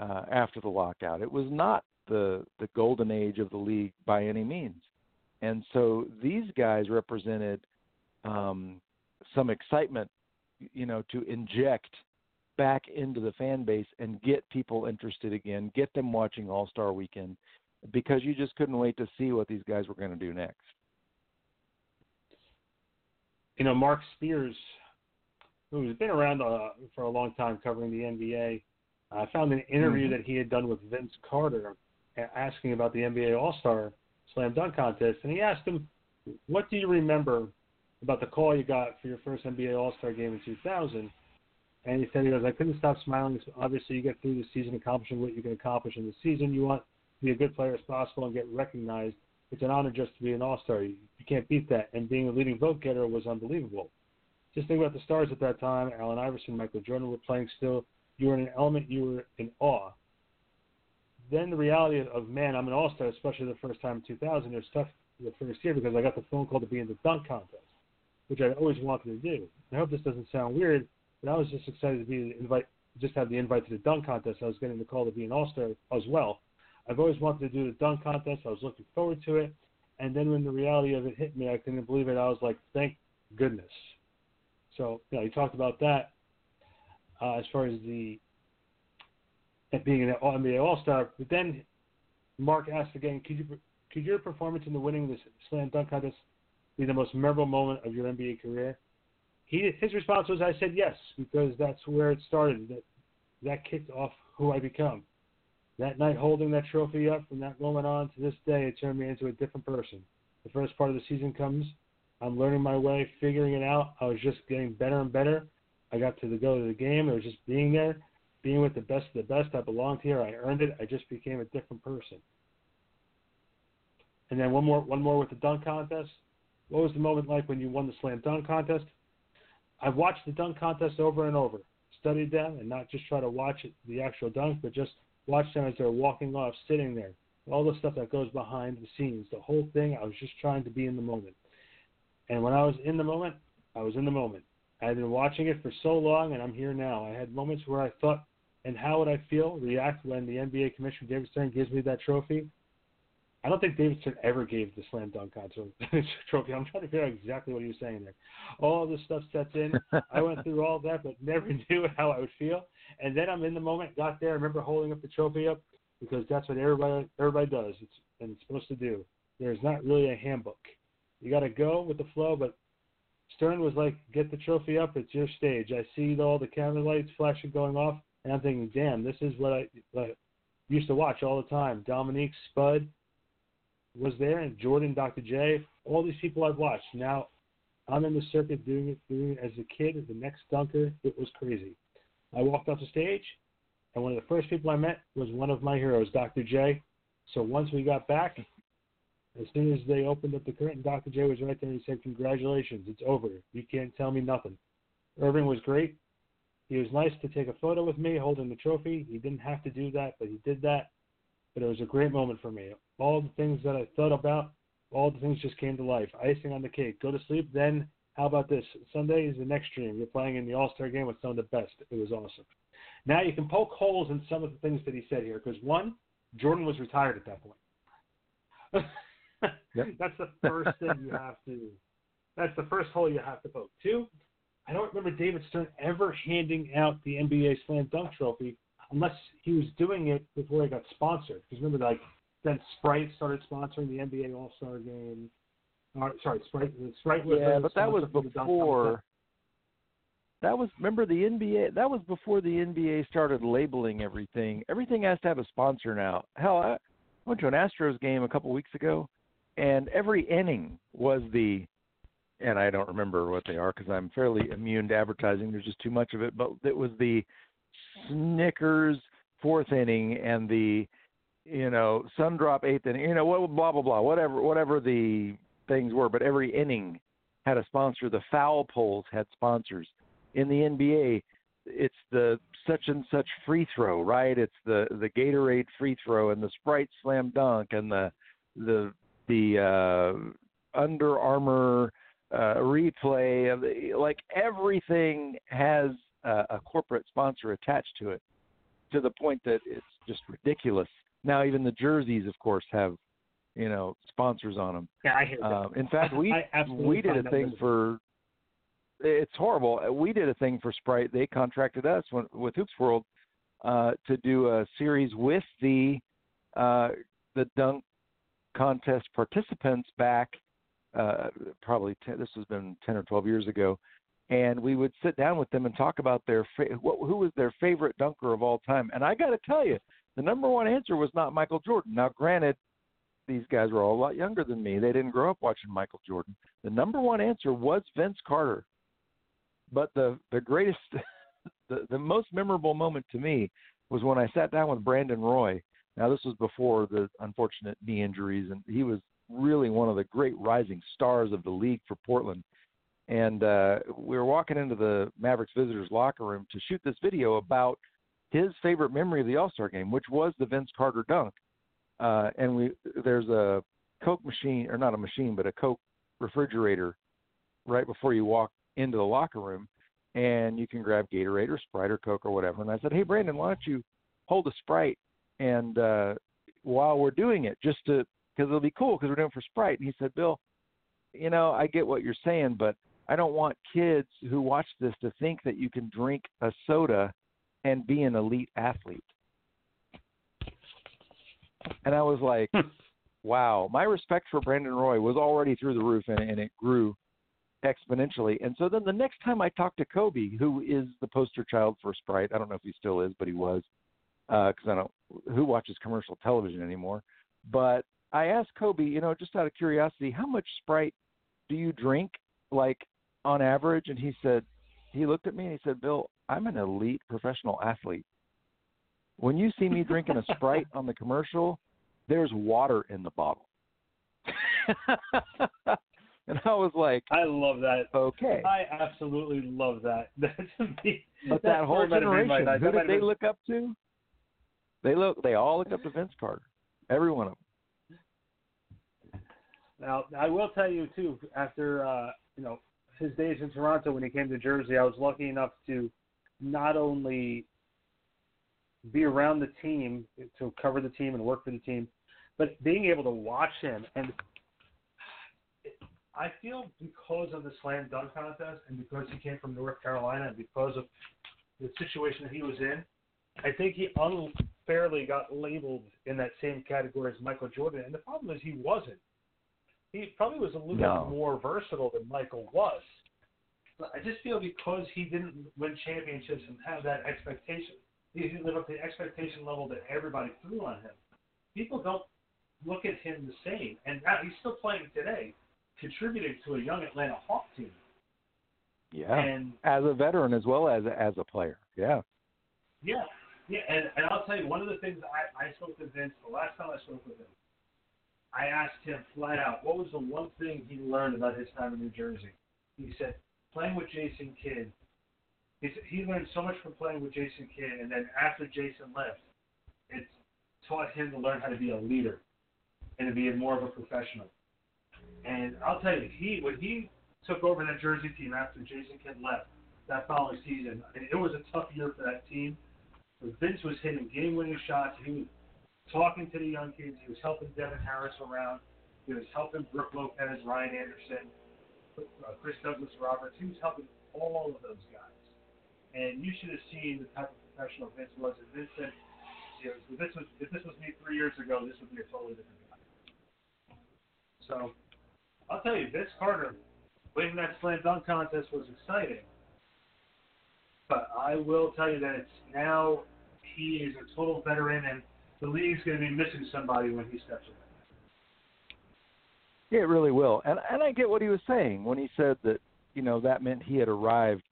uh, after the lockout. It was not the the golden age of the league by any means, and so these guys represented um, some excitement, you know, to inject back into the fan base and get people interested again, get them watching All Star Weekend, because you just couldn't wait to see what these guys were going to do next you know, Mark Spears, who's been around uh, for a long time covering the NBA, I uh, found an interview Mhm. that he had done with Vince Carter asking about the NBA All Star Slam Dunk Contest, and he asked him, "What do you remember about the call you got for your first NBA All Star game in 2000?" And he said, "He goes, I couldn't stop smiling. Obviously, you get through the season accomplishing what you can accomplish in the season. You want to be a good player as possible and get recognized. It's an honor just to be an All Star. You, can't beat that. And being a leading vote getter was unbelievable. Just think about the stars at that time. Allen Iverson, Michael Jordan were playing still. You were in an element. You were in awe. Then the reality of, man, I'm an All Star, especially the first time in 2000. It was tough the first year because I got the phone call to be in the dunk contest, which I always wanted to do. I hope this doesn't sound weird, but I was just excited to be invite, just have the invite to the dunk contest. I was getting the call to be an All Star as well. I've always wanted to do the dunk contest. I was looking forward to it. And then when the reality of it hit me, I couldn't believe it. I was like, thank goodness. So, you know, he talked about that uh, as far as the it being an NBA All Star. But then Mark asked again, could you could your performance in the winning this slam dunk contest be the most memorable moment of your NBA career? He his response was, I said yes because that's where it started. That that kicked off who I become. That night holding that trophy up from that moment on to this day, it turned me into a different person. The first part of the season comes, I'm learning my way, figuring it out. I was just getting better and better. I got to the, go to the game. It was just being there, being with the best of the best. I belonged here. I earned it. I just became a different person. And then one more, one more with the dunk contest. What was the moment like when you won the slam dunk contest? I've watched the dunk contest over and over, studied them, and not just try to watch the actual dunk, but just watch them as they're walking off, sitting there, all the stuff that goes behind the scenes, the whole thing. I was just trying to be in the moment. And when I was in the moment, I was in the moment. I had been watching it for so long, and I'm here now. I had moments where I thought, and how would I feel, react when the NBA Commissioner David Stern gives me that trophy? I don't think David Stern ever gave the slam dunk contest trophy. I'm trying to figure out exactly what he was saying there. All this stuff sets in. I went through all that, but never knew how I would feel. And then I'm in the moment. Got there. I remember holding up the trophy up because that's what everybody everybody does. It's and it's supposed to do. There's not really a handbook. You got to go with the flow. But Stern was like, "Get the trophy up. It's your stage." I see all the camera lights flashing going off, and I'm thinking, "Damn, this is what I, what I used to watch all the time." Dominique Spud was there, and Jordan, Dr. J, all these people I've watched. Now I'm in the circuit doing it, doing it as a kid, the next dunker. It was crazy. I walked off the stage, and one of the first people I met was one of my heroes, Dr. J. So once we got back, as soon as they opened up the curtain, Dr. J was right there and he said, Congratulations, it's over. You can't tell me nothing. Erving was great. He was nice to take a photo with me holding the trophy. He didn't have to do that, but he did that. But it was a great moment for me all the things that I thought about, all the things just came to life. Icing on the cake. Go to sleep. Then, how about this? Sunday is the next dream. You're playing in the All Star game with some of the best. It was awesome. Now you can poke holes in some of the things that he said here because one, Jordan was retired at that point. yep. That's the first thing you have to. That's the first hole you have to poke. Two, I don't remember David Stern ever handing out the NBA Slam Dunk Trophy unless he was doing it before he got sponsored. Because remember, like then Sprite started sponsoring the NBA All Star Game. Uh, sorry, Sprite. Sprite was yeah, but that was before. That was remember the NBA. That was before the NBA started labeling everything. Everything has to have a sponsor now. Hell, I went to an Astros game a couple weeks ago, and every inning was the, and I don't remember what they are because I'm fairly immune to advertising. There's just too much of it. But it was the Snickers fourth inning and the you know, sun drop eighth inning, you know, blah blah blah, whatever whatever the things were. But every inning had a sponsor. The foul poles had sponsors. In the NBA, it's the such and such free throw, right? It's the the Gatorade free throw and the Sprite slam dunk and the the the uh, Under Armour uh, replay of the, like everything has a, a corporate sponsor attached to it to the point that it's just ridiculous now even the jerseys, of course, have you know sponsors on them. Yeah, I hear that. Um, in fact, we we did a thing for. It's horrible. We did a thing for Sprite. They contracted us when, with Hoops World uh, to do a series with the uh, the dunk contest participants back uh, probably 10, this has been 10 or 12 years ago and we would sit down with them and talk about their fa- what, who was their favorite dunker of all time and i got to tell you the number one answer was not Michael Jordan. Now, granted, these guys were all a lot younger than me. They didn't grow up watching Michael Jordan. The number one answer was Vince Carter. But the the greatest, the the most memorable moment to me was when I sat down with Brandon Roy. Now this was before the unfortunate knee injuries, and he was really one of the great rising stars of the league for Portland. And uh, we were walking into the Mavericks visitors locker room to shoot this video about his favorite memory of the All Star game, which was the Vince Carter dunk. Uh, and we there's a Coke machine, or not a machine, but a Coke refrigerator right before you walk into the locker room, and you can grab Gatorade or Sprite or Coke or whatever. And I said, hey Brandon, why don't you hold a Sprite and uh, while we're doing it, just to because it'll be cool because we're doing it for Sprite. And he said, Bill, you know, I get what you're saying, but I don't want kids who watch this to think that you can drink a soda and be an elite athlete. And I was like, hmm. wow, my respect for Brandon Roy was already through the roof and, and it grew exponentially. And so then the next time I talked to Kobe, who is the poster child for Sprite, I don't know if he still is, but he was, because uh, I don't, who watches commercial television anymore? But I asked Kobe, you know, just out of curiosity, how much Sprite "Do you drink like on average?" And he said, he looked at me and he said, "Bill, I'm an elite professional athlete. When you see me drinking a Sprite on the commercial, there's water in the bottle." and I was like, I love that. "Okay." I absolutely love that. That's me. But that's that whole might have been my generation, who That did they been- look up to? They look. They all look up to Vince Carter. Every one of them. Now, I will tell you too. After uh, you know his days in Toronto, when he came to Jersey, I was lucky enough to not only be around the team to cover the team and work for the team, but being able to watch him. And I feel because of the slam dunk contest, and because he came from North Carolina, and because of the situation that he was in, I think he unfairly got labeled in that same category as Michael Jordan. And the problem is he wasn't. He probably was a little No. bit more versatile than Michael was. But I just feel because he didn't win championships and have that expectation, he didn't live up to the expectation level that everybody threw on him. People don't look at him the same. And now he's still playing today, contributing to a young Atlanta Hawk team. Yeah. And as a veteran as well as as a player. Yeah. Yeah, yeah, and, and I'll tell you one of the things I, I spoke to Vince the last time I spoke with him. I asked him flat out, what was the one thing he learned about his time in New Jersey? He said, playing with Jason Kidd. He said he learned so much from playing with Jason Kidd, and then after Jason left, it taught him to learn how to be a leader and to be more of a professional. And I'll tell you, he when he took over that Jersey team after Jason Kidd left that following season, it was a tough year for that team. Vince was hitting game-winning shots. He was talking to the young kids. He was helping Devin Harris around. He was helping Brooke Lopez, Ryan Anderson, uh, Chris Douglas Roberts. He was helping all of those guys. And you should have seen the type of professional Vince was. And Vince said, if this was if this was me three years ago, this would be a totally different guy. So I'll tell you, Vince Carter winning that slam dunk contest was exciting. But I will tell you that it's now he is a total veteran, and the league's going to be missing somebody when he steps away. Yeah, it really will. And and I get what he was saying when he said that, you know, that meant he had arrived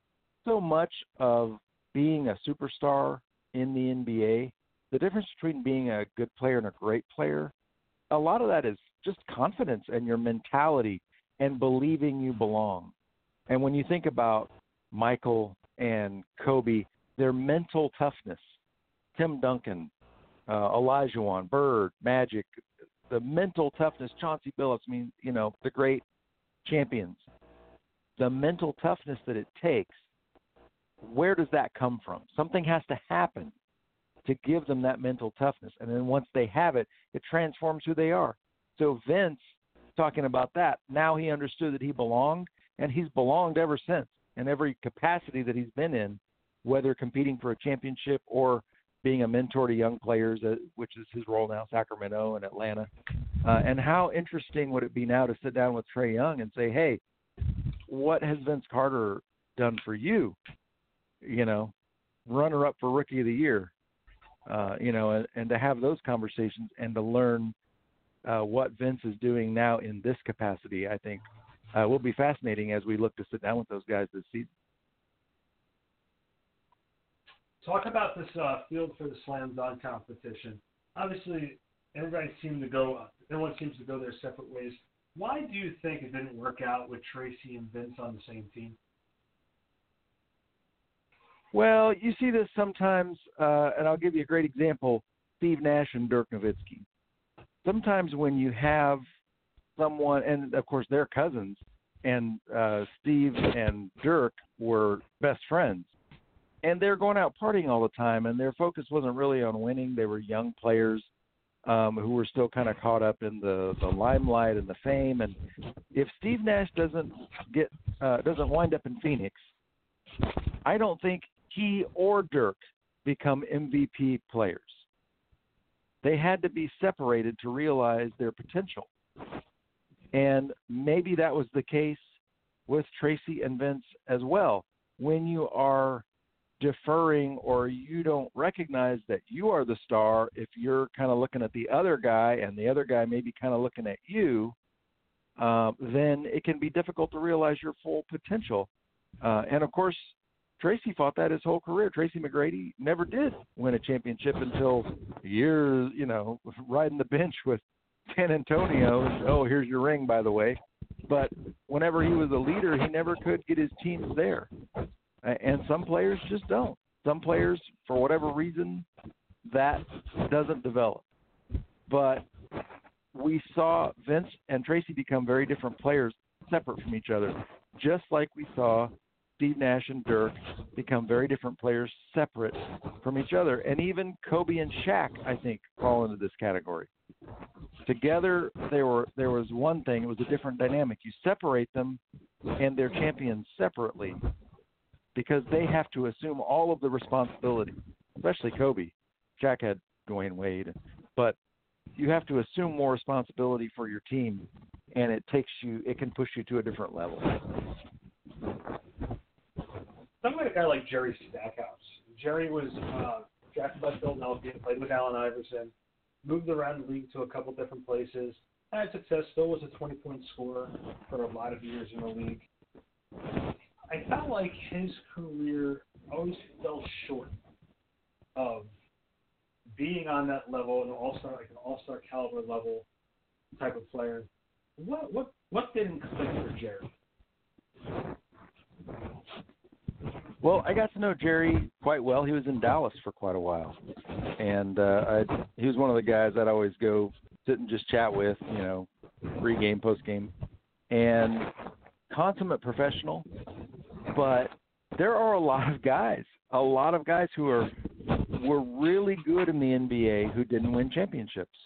so much of being a superstar in the NBA, the difference between being a good player and a great player, a lot of that is just confidence and your mentality and believing you belong. And when you think about Michael and Kobe, their mental toughness, Tim Duncan, uh, Elijah Bird, Magic, the mental toughness, Chauncey Billups, I mean, you know, the great champions, the mental toughness that it takes, where does that come from? Something has to happen to give them that mental toughness. And then once they have it, it transforms who they are. So Vince, talking about that, now he understood that he belonged, and he's belonged ever since in every capacity that he's been in, whether competing for a championship or being a mentor to young players, uh, which is his role now, Sacramento and Atlanta. Uh, and how interesting would it be now to sit down with Trae Young and say, "Hey, what has Vince Carter done for you? You know, runner up for Rookie of the Year. Uh, you know, and, and to have those conversations and to learn uh, what Vince is doing now in this capacity, I think uh, will be fascinating as we look to sit down with those guys this season. Talk about this uh, field for the slam dunk competition. Obviously, everybody seemed to go. Everyone seems to go their separate ways. Why do you think it didn't work out with Tracy and Vince on the same team? Well, you see this sometimes, uh, and I'll give you a great example: Steve Nash and Dirk Nowitzki. Sometimes when you have someone, and of course they're cousins, and uh, Steve and Dirk were best friends, and they're going out partying all the time, and their focus wasn't really on winning. They were young players um, who were still kind of caught up in the the limelight and the fame. And if Steve Nash doesn't get uh, doesn't wind up in Phoenix, I don't think he or Dirk become MVP players. They had to be separated to realize their potential. And maybe that was the case with Tracy and Vince as well. When you are deferring or you don't recognize that you are the star, if you're kind of looking at the other guy and the other guy maybe kind of looking at you, uh, then it can be difficult to realize your full potential. Uh, and of course, Tracy fought that his whole career. Tracy McGrady never did win a championship until years, you know, riding the bench with San Antonio. Oh, here's your ring, by the way. But whenever he was a leader, he never could get his teams there. And some players just don't. Some players, for whatever reason, that doesn't develop. But we saw Vince and Tracy become very different players separate from each other, just like we saw Steve Nash and Dirk become very different players separate from each other. And even Kobe and Shaq, I think, fall into this category. Together, there were there was one thing. It was a different dynamic. You separate them, and they're champions separately, because they have to assume all of the responsibility. Especially Kobe. Shaq had Dwyane Wade, but you have to assume more responsibility for your team, and it takes you. It can push you to a different level. Somebody guy like Jerry Stackhouse. Jerry was uh, drafted by Philadelphia, played with Allen Iverson, moved around the league to a couple different places, had success, still was a 20 point scorer for a lot of years in the league. I felt like his career always fell short of being on that level, an all star, like an all star caliber level type of player. What what what didn't click for Jerry? Well, I got to know Jerry quite well. He was in Dallas for quite a while, and uh, I, he was one of the guys I'd always go sit and just chat with, you know, pre-game, post-game, and consummate professional. But there are a lot of guys, a lot of guys who are were really good in the NBA who didn't win championships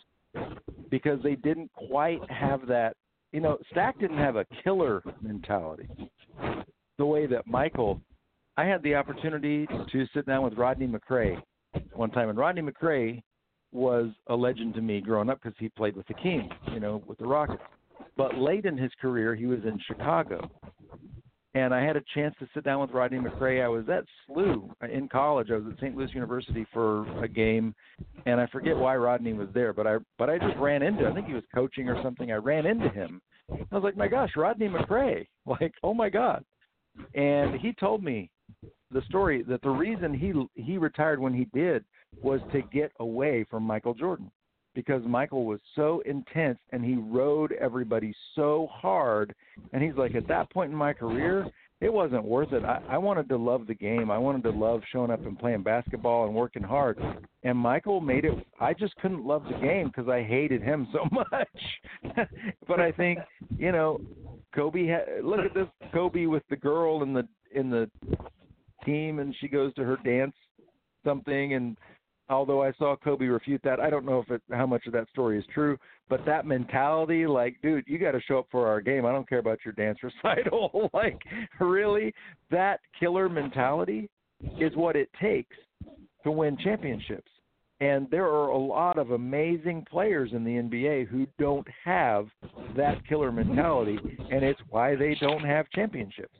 because they didn't quite have that. You know, Stack didn't have a killer mentality the way that Michael I had the opportunity to sit down with Rodney McCray one time, and Rodney McCray was a legend to me growing up because he played with the Kings, you know, with the Rockets. But late in his career, he was in Chicago, and I had a chance to sit down with Rodney McCray. I was at SLU uh, in college. I was at St. Louis University for a game, and I forget why Rodney was there, but I but I just ran into. I think he was coaching or something. I ran into him. I was like, my gosh, Rodney McCray! Like, oh my god! And he told me the story that the reason he he retired when he did was to get away from Michael Jordan because Michael was so intense and he rode everybody so hard and he's like at that point in my career it wasn't worth it. I, I wanted to love the game. I wanted to love showing up and playing basketball and working hard. And Michael made it. I just couldn't love the game because I hated him so much. but I think you know, Kobe. Ha- look at this Kobe with the girl in the in the team and she goes to her dance something and although I saw Kobe refute that, I don't know if it how much of that story is true, but that mentality like dude, you got to show up for our game. I don't care about your dance recital. like really that killer mentality is what it takes to win championships. And there are a lot of amazing players in the NBA who don't have that killer mentality, and it's why they don't have championships.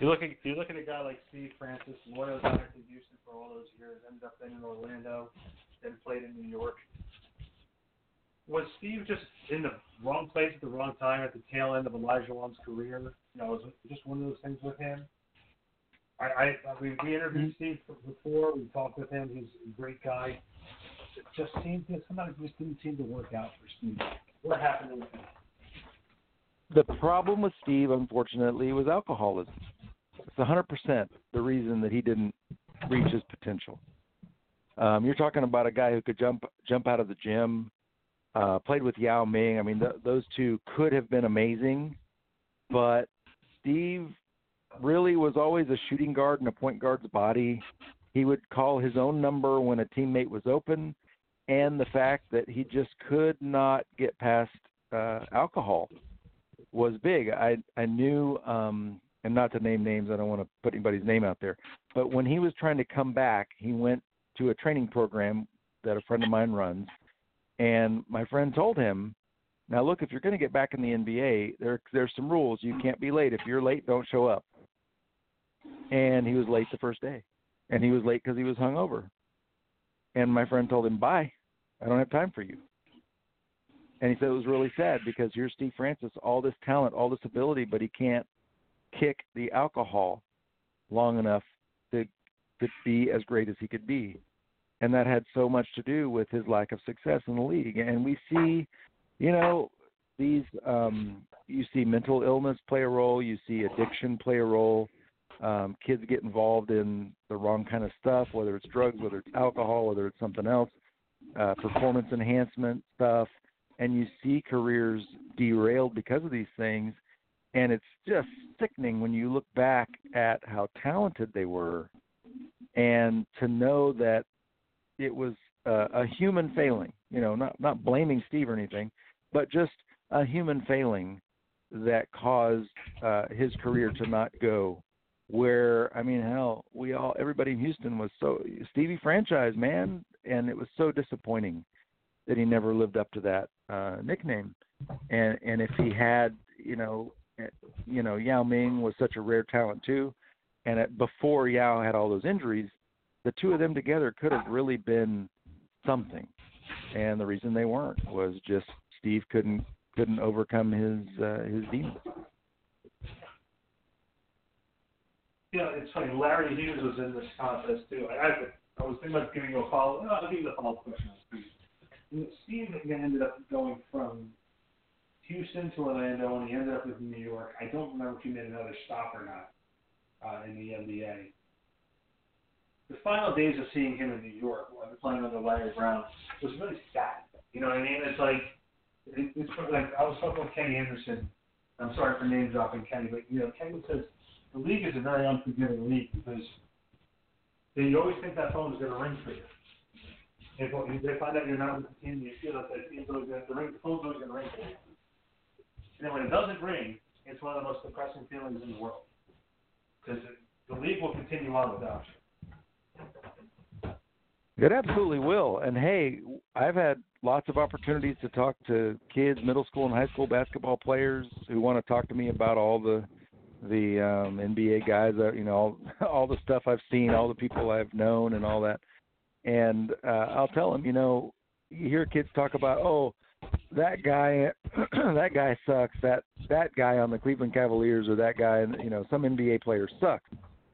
You look at you look at a guy like Steve Francis, loyal guy to Houston for all those years, ended up then in Orlando, then played in New York. Was Steve just in the wrong place at the wrong time at the tail end of Olajuwon's career? You know, was it just one of those things with him? I, I we, we interviewed mm-hmm. Steve before. We talked with him. He's a great guy. It just seemed to sometimes just didn't seem to work out for Steve. What happened with him? The problem with Steve, unfortunately, was alcoholism. It's 100% the reason that he didn't reach his potential. Um, you're talking about a guy who could jump jump out of the gym, uh, played with Yao Ming. I mean, th- those two could have been amazing, but Steve really was always a shooting guard in a point guard's body. He would call his own number when a teammate was open, and the fact that he just could not get past uh, alcohol was big. I I knew um, and not to name names, I don't want to put anybody's name out there. But when he was trying to come back, he went to a training program that a friend of mine runs, and my friend told him, "Now look, if you're going to get back in the NBA, there there's some rules. You can't be late. If you're late, don't show up." And he was late the first day, and he was late because he was hungover. And my friend told him, "Bye, I don't have time for you." And he said it was really sad because here's Steve Francis, all this talent, all this ability, but he can't kick the alcohol long enough to to be as great as he could be. And that had so much to do with his lack of success in the league. And we see, you know, these um you see mental illness play a role, you see addiction play a role. Um, kids get involved in the wrong kind of stuff, whether it's drugs, whether it's alcohol, whether it's something else, uh, performance enhancement stuff, and you see careers derailed because of these things. And it's just sickening when you look back at how talented they were, and to know that it was uh, a human failing. You know, not not blaming Steve or anything, but just a human failing that caused uh, his career to not go where I mean, hell, we all everybody in Houston was so Stevie franchise man, and it was so disappointing that he never lived up to that uh, nickname. And and if he had, you know, you know, Yao Ming was such a rare talent too, and at, before Yao had all those injuries, the two of them together could have really been something. And the reason they weren't was just Steve couldn't couldn't overcome his uh, his demons. Yeah, it's funny. Larry Hughes was in this contest too. I, I, I was thinking about giving you a follow. No, I'll give you the follow-up question. Steve ended up going from Houston to Orlando, and he ended up in New York. I don't remember if he made another stop or not uh, in the NBA. The final days of seeing him in New York, playing under Larry Brown, was really sad. You know what I mean? It's like it, it's like I was talking with Kenny Anderson. I'm sorry for name dropping Kenny, but you know Kenny says the league is a very unforgiving league because they, always think that phone is going to ring for you. If, they find out you're not with the team, you feel that the ring. The phone's always going to ring for you. And then when it doesn't ring, it's one of the most depressing feelings in the world because the league will continue on without you. It absolutely will. And hey, I've had lots of opportunities to talk to kids, middle school and high school basketball players who want to talk to me about all the the um NBA guys that you know all, all the stuff I've seen, all the people I've known and all that. And uh I'll tell them, you know, you hear kids talk about, "Oh, that guy that guy sucks. That that guy on the Cleveland Cavaliers or that guy, you know, some NBA player sucks."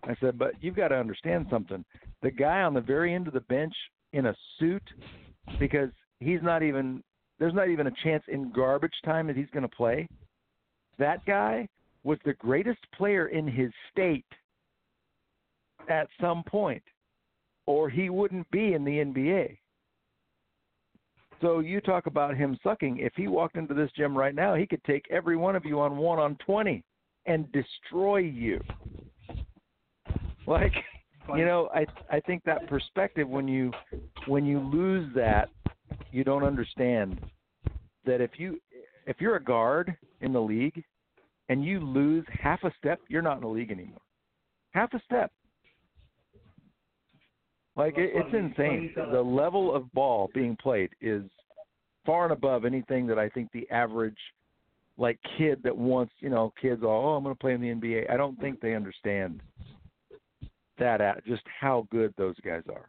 I said, "But you've got to understand something. The guy on the very end of the bench in a suit because he's not even there's not even a chance in garbage time that he's going to play. That guy was the greatest player in his state at some point, or he wouldn't be in the NBA. So you talk about him sucking. If he walked into this gym right now, he could take every one of you on one on twenty and destroy you. Like, you know, I I think that perspective when you when you lose that, you don't understand that if you if you're a guard in the league and you lose half a step, you're not in the league anymore. Half a step. Like it, it's insane. The level of ball being played is far and above anything that I think the average like kid that wants, you know, kids all, oh, I'm going to play in the NBA. I don't think they understand that at just how good those guys are.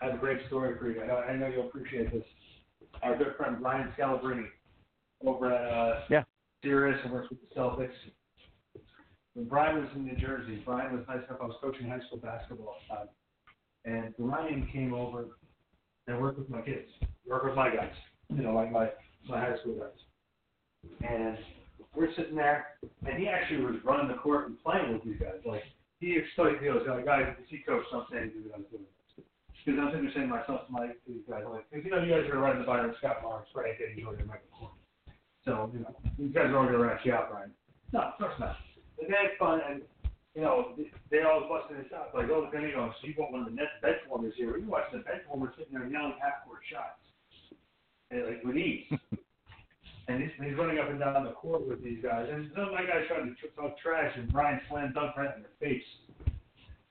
I have a great story for you. I know, I know you'll appreciate this. Our good friend Brian Scalabrine over at uh, yeah. Sirius and works with the Celtics. When Brian was in New Jersey, Brian was nice enough. I was coaching high school basketball at the time, and Brian came over and worked with my kids, worked with my guys, you know, like my my high school guys. And we're sitting there, and he actually was running the court and playing with these guys. Like he explained, he goes, "Guys, see coach, don't say anything about doing this." Because I'm sitting there saying myself, to my these guys, like, because you know, you guys are running the Byron Scott Lawrence, Frank, Eddie Jordan, Michael Corn. So, you know, you guys are all going to rat you out, Brian. No, of course not. And they had fun, and, you know, they all busting his shots. Like, oh, then you know, so you got one of the net bench warmers here. You watch the bench warmer sitting there yelling half-court shots. And, like, with ease. and he's, he's running up and down the court with these guys. And some of my guys trying to talk trash, and Brian slam dunk right in their face.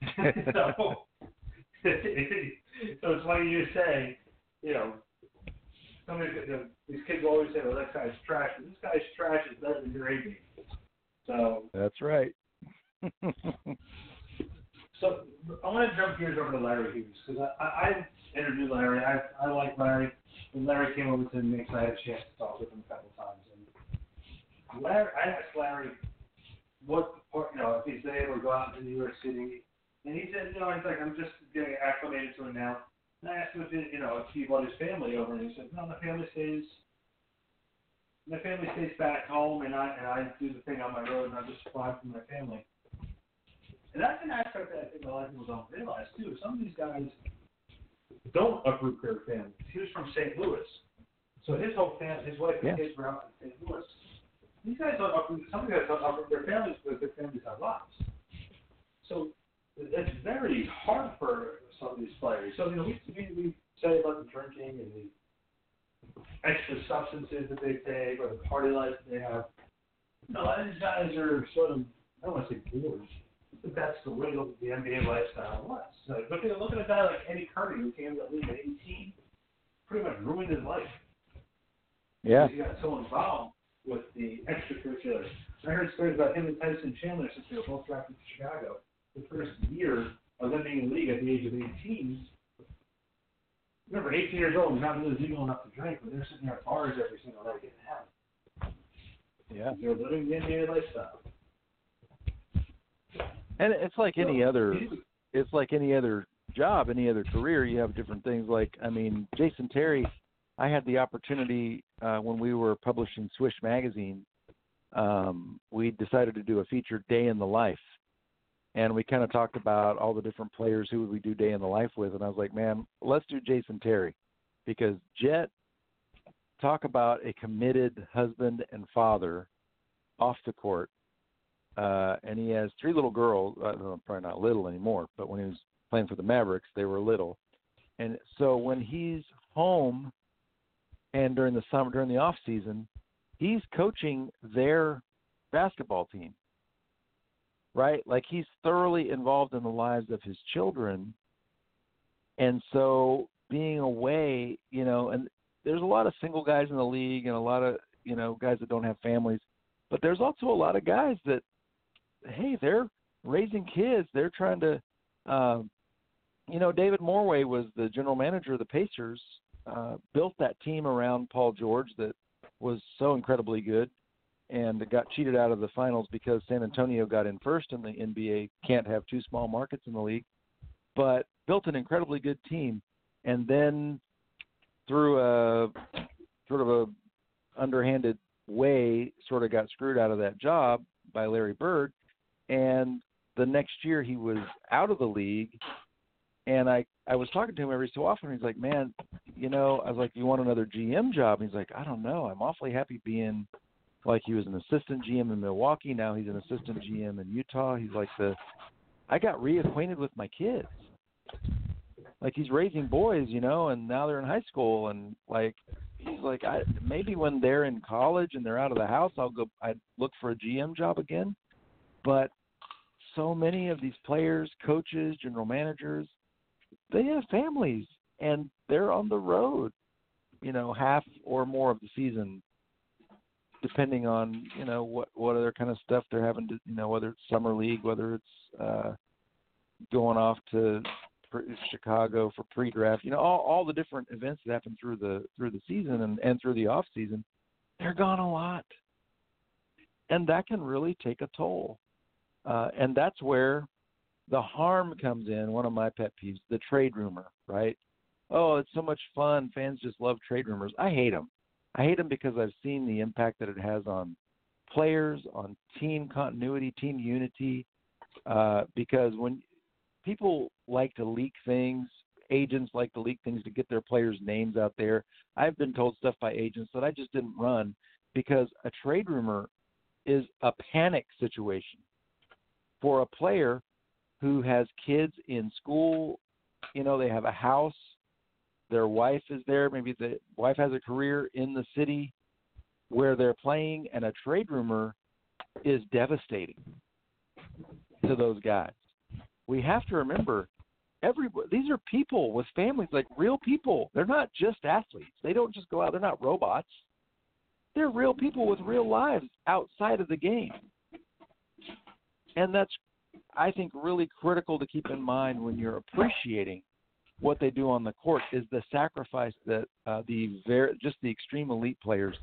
so, so it's funny you say, you know, some of the, these kids always say, "Well, that guy's trash." But this guy's trash is better than your A game. So that's right. so I want to jump gears over to Larry Hughes because I, I, I interviewed Larry. I, I like Larry. when Larry came over to the Knicks, I had a chance to talk with him a couple of times. And Larry, I asked Larry what part, you know, if he's able to go out to New York City, and he said, you know, he's like, I'm just getting acclimated to it now. And I asked him if, it, you know, if he brought his family over, and he said, no, my family stays. My family stays back home, and I and I do the thing on my road, and I just fly for my family. And that's an aspect that I think a lot of people don't realize too. Some of these guys don't uproot their families. He was from St. Louis, so his whole family, his wife and Yeah. kids were out in St. Louis. These guys don't uproot. Some of these guys don't uproot their families because their families have lives. So it's very hard for some of these players. So you know, we we, we say about the drinking and the extra substances that they take or the party life that they have. No, a lot of these guys are sort of I don't want to say bored, but that's the way the the NBA lifestyle was. So look at look at a guy like Eddie Curry who came to the league at 18, pretty much ruined his life. Yeah. He got so involved with the extracurriculars. I heard stories about him and Tyson Chandler since they were both drafted to Chicago. The first year of them being in the league at the age of 18. Remember, 18 years old, is not really legal enough to drink, but they're sitting there at bars every single night getting hammered. Yeah. They're living the NBA lifestyle. And it's like any other it's like any other job, any other career, you have different things like I mean, Jason Terry, I had the opportunity uh when we were publishing Swish magazine, um, we decided to do a feature day in the life. And we kind of talked about all the different players who would we do day in the life with and I was like, "Man, let's do Jason Terry." Because Jet talk about a committed husband and father off the court uh, and he has three little girls. Uh, probably not little anymore, but when he was playing for the Mavericks, they were little. And so when he's home and during the summer, during the off season, he's coaching their basketball team. Right? Like he's thoroughly involved in the lives of his children. And so being away, you know, and there's a lot of single guys in the league and a lot of, you know, guys that don't have families. But there's also a lot of guys that hey, they're raising kids. They're trying to, um, you know, David Morway was the general manager of the Pacers. Uh, built that team around Paul George that was so incredibly good, and got cheated out of the finals because San Antonio got in first, and the NBA can't have two small markets in the league. But built an incredibly good team, and then through a sort of a underhanded way, sort of got screwed out of that job by Larry Bird. And the next year he was out of the league. And I I was talking to him every so often. He's like man you know I was like you want another GM job? He's like I don't know. I'm awfully happy being like he was an assistant GM in Milwaukee. Now he's an assistant GM in Utah. He's like the I got reacquainted with my kids. Like he's raising boys you know and now they're in high school. And like he's like I maybe when they're in college and they're out of the house I'll go I'd look for a GM job again. But so many of these players, coaches, general managers, they have families and they're on the road, you know, half or more of the season, depending on you know what what other kind of stuff they're having to, you know, whether it's summer league, whether it's uh, going off to Chicago for pre-draft, you know, all all the different events that happen through the through the season and and through the off season, they're gone a lot, and that can really take a toll. Uh, and that's where the harm comes in. One of my pet peeves, the trade rumor, right? Oh, it's so much fun. Fans just love trade rumors. I hate them. I hate them because I've seen the impact that it has on players, on team continuity, team unity. Uh, because when people like to leak things, agents like to leak things to get their players' names out there. I've been told stuff by agents that I just didn't run because a trade rumor is a panic situation for a player who has kids in school, you know, they have a house, their wife is there, maybe the wife has a career in the city where they're playing, and a trade rumor is devastating to those guys. We have to remember every these are people with families like real people. They're not just athletes. They don't just go out, they're not robots. They're real people with real lives outside of the game. And that's I think really critical to keep in mind when you're appreciating what they do on the court is the sacrifice that uh, the very just the extreme elite players,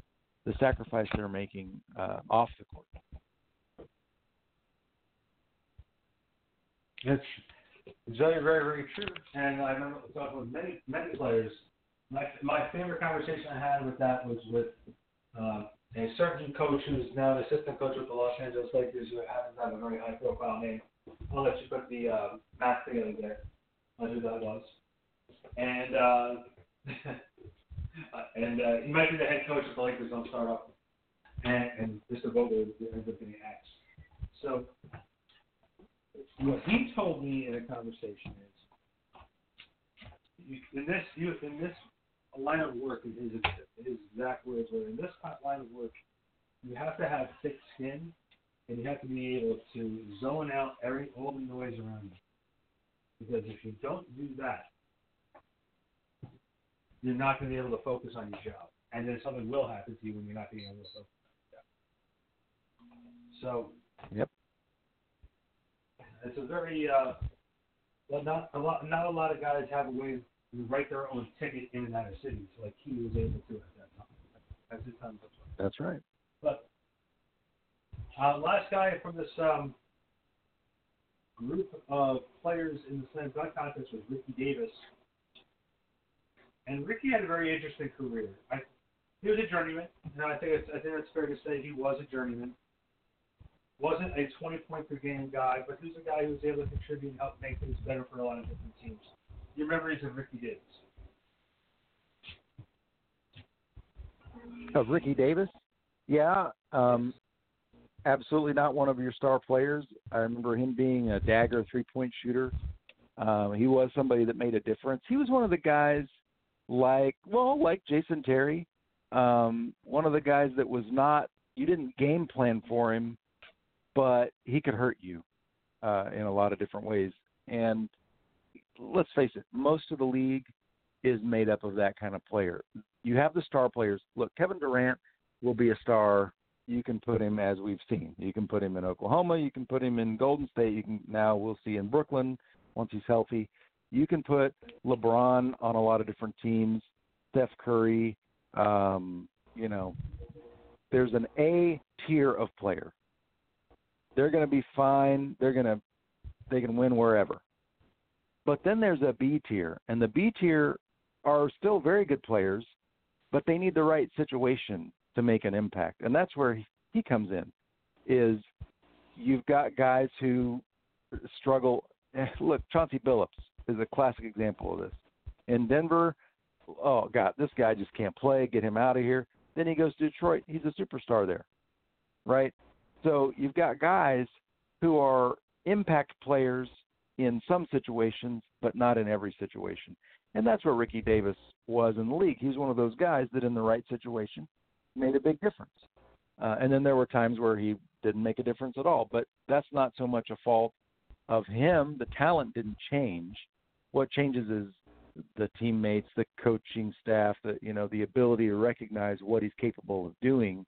the sacrifice they're making uh, off the court. It's very, very, very true. And I remember talking with many, many players. My my favorite conversation I had with that was with uh, a certain coach who's now an assistant coach with the Los Angeles Lakers, who happens to have a very high profile name. I'll let you put the uh, math together there on who that was. And uh, and uh, he might be the head coach of the Lakers don't start up. And, and Mr. Vogel ends up getting axed. So what he told me in a conversation is, in this in this line of work, his, his exact words were, in this line of work, you have to have thick skin, and you have to be able to zone out every all the noise around you. Because if you don't do that, you're not going to be able to focus on your job, and then something will happen to you when you're not being able to focus on your job. So. Yep. It's a very uh, well, not a lot. Not a lot of guys have a way to write their own ticket in and out of cities like he was able to at that time. That's his time. That's right. But uh, last guy from this um, group of players in the slam dunk contest was Ricky Davis, and Ricky had a very interesting career. I, he was a journeyman. and I think it's, I think it's fair to say he was a journeyman wasn't a 20 point per game guy, but he was a guy who was able to contribute and help make things better for a lot of different teams. Your memories of Ricky Davis? Of Ricky Davis? Yeah, um, absolutely not one of your star players. I remember him being a dagger three point shooter. Um, he was somebody that made a difference. He was one of the guys like, well, like Jason Terry, um, one of the guys that was not, you didn't game plan for him but he could hurt you uh, in a lot of different ways. And let's face it, most of the league is made up of that kind of player. You have the star players. Look, Kevin Durant will be a star. You can put him as we've seen. You can put him in Oklahoma. You can put him in Golden State. You can now we'll see in Brooklyn once he's healthy. You can put LeBron on a lot of different teams. Steph Curry. Um, you know, there's an A tier of player they're going to be fine. They're going to they can win wherever. But then there's a B tier, and the B tier are still very good players, but they need the right situation to make an impact, and that's where he comes in. Is you've got guys who struggle. Look, Chauncey Billups is a classic example of this. In Denver, oh God, this guy just can't play. Get him out of here. Then he goes to Detroit. He's a superstar there, right? So you've got guys who are impact players in some situations, but not in every situation. And that's what Ricky Davis was in the league. He's one of those guys that, in the right situation, made a big difference. Uh, and then there were times where he didn't make a difference at all. But that's not so much a fault of him. The talent didn't change. What changes is the teammates, the coaching staff, the you know the ability to recognize what he's capable of doing,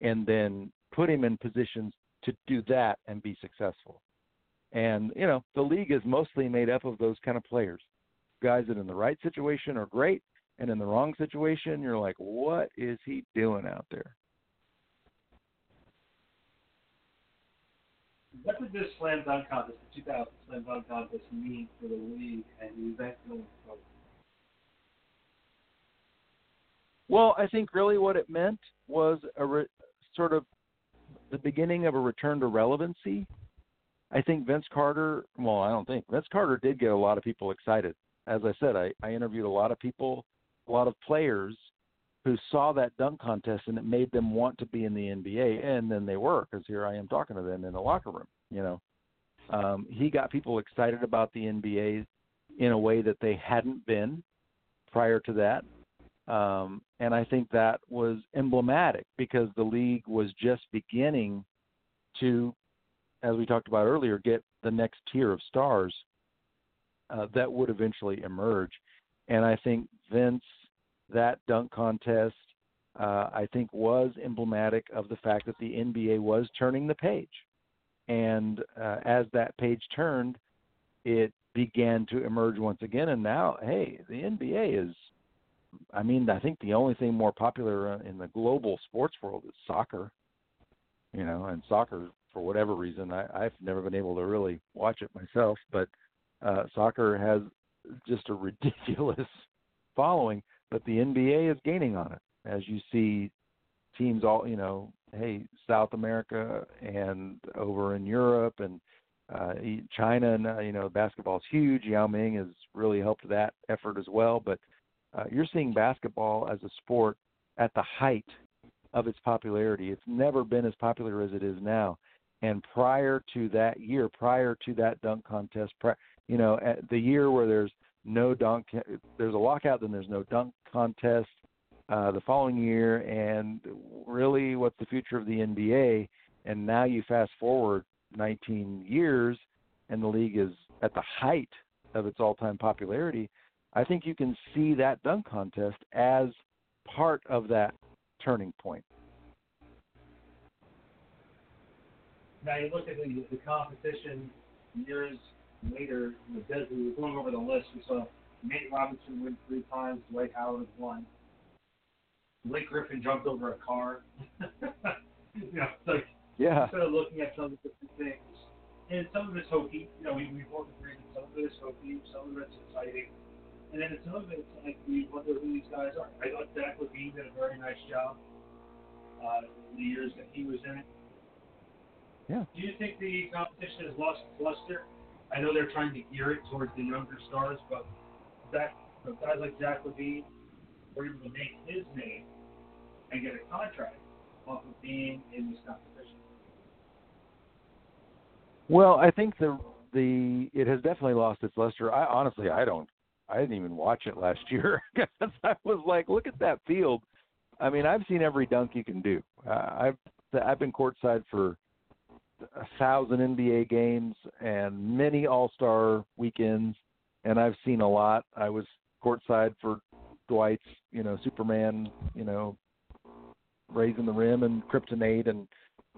and then put him in positions to do that and be successful. And, you know, the league is mostly made up of those kind of players. Guys that in the right situation are great, and in the wrong situation, you're like, what is he doing out there? What did this slam dunk contest, the 2000 slam dunk contest, mean for the league and the event going forward? Well, I think really what it meant was a re- sort of the beginning of a return to relevancy. I think Vince Carter, well, I don't think Vince Carter did get a lot of people excited. As I said, I, I interviewed a lot of people, a lot of players who saw that dunk contest and it made them want to be in the NBA, and then they were because here I am talking to them in the locker room. You know, um, he got people excited about the NBA in a way that they hadn't been prior to that. Um, and I think that was emblematic because the league was just beginning to, as we talked about earlier, get the next tier of stars uh, that would eventually emerge. And I think Vince, that dunk contest, uh, I think was emblematic of the fact that the NBA was turning the page. And uh, as that page turned, it began to emerge once again. And now, hey, the NBA is. I mean, I think the only thing more popular uh, in the global sports world is soccer. You know, and soccer, for whatever reason, I, I've never been able to really watch it myself, but uh, soccer has just a ridiculous following. But the NBA is gaining on it, as you see teams all, you know, hey, South America and over in Europe and uh, China, and uh, you know, basketball is huge. Yao Ming has really helped that effort as well. But uh, you're seeing basketball as a sport at the height of its popularity. It's never been as popular as it is now. And prior to that year, prior to that dunk contest, pri- you know, at the year where there's no dunk, there's a lockout, then there's no dunk contest uh, the following year, and really, what's the future of the NBA? And now you fast forward 19 years, and the league is at the height of its all-time popularity. I think you can see that dunk contest as part of that turning point. Now you look at the, the competition years later, the Des, we were going over the list. We saw Nate Robinson win three times, Dwight Howard won. Blake Griffin jumped over a car. you know, like yeah. instead of looking at some of the different things, and some of it's hokey. You know, we we both agree that some of it is hokey, some of it's exciting, and then some of it's like we wonder who these guys are. I thought Zach LaVine did a very nice job uh, in the years that he was in it. Yeah. Do you think the competition has lost luster? I know they're trying to gear it towards the younger stars, but Zach, guys like Zach LaVine were able to make his name and get a contract off of being in this competition. Well, I think the the it has definitely lost its luster. I honestly I don't I didn't even watch it last year because I was like, look at that field. I mean, I've seen every dunk you can do. Uh, I've I've been courtside for a thousand NBA games and many All Star weekends, and I've seen a lot. I was courtside for Dwight's, you know, Superman, you know, raising the rim and kryptonite and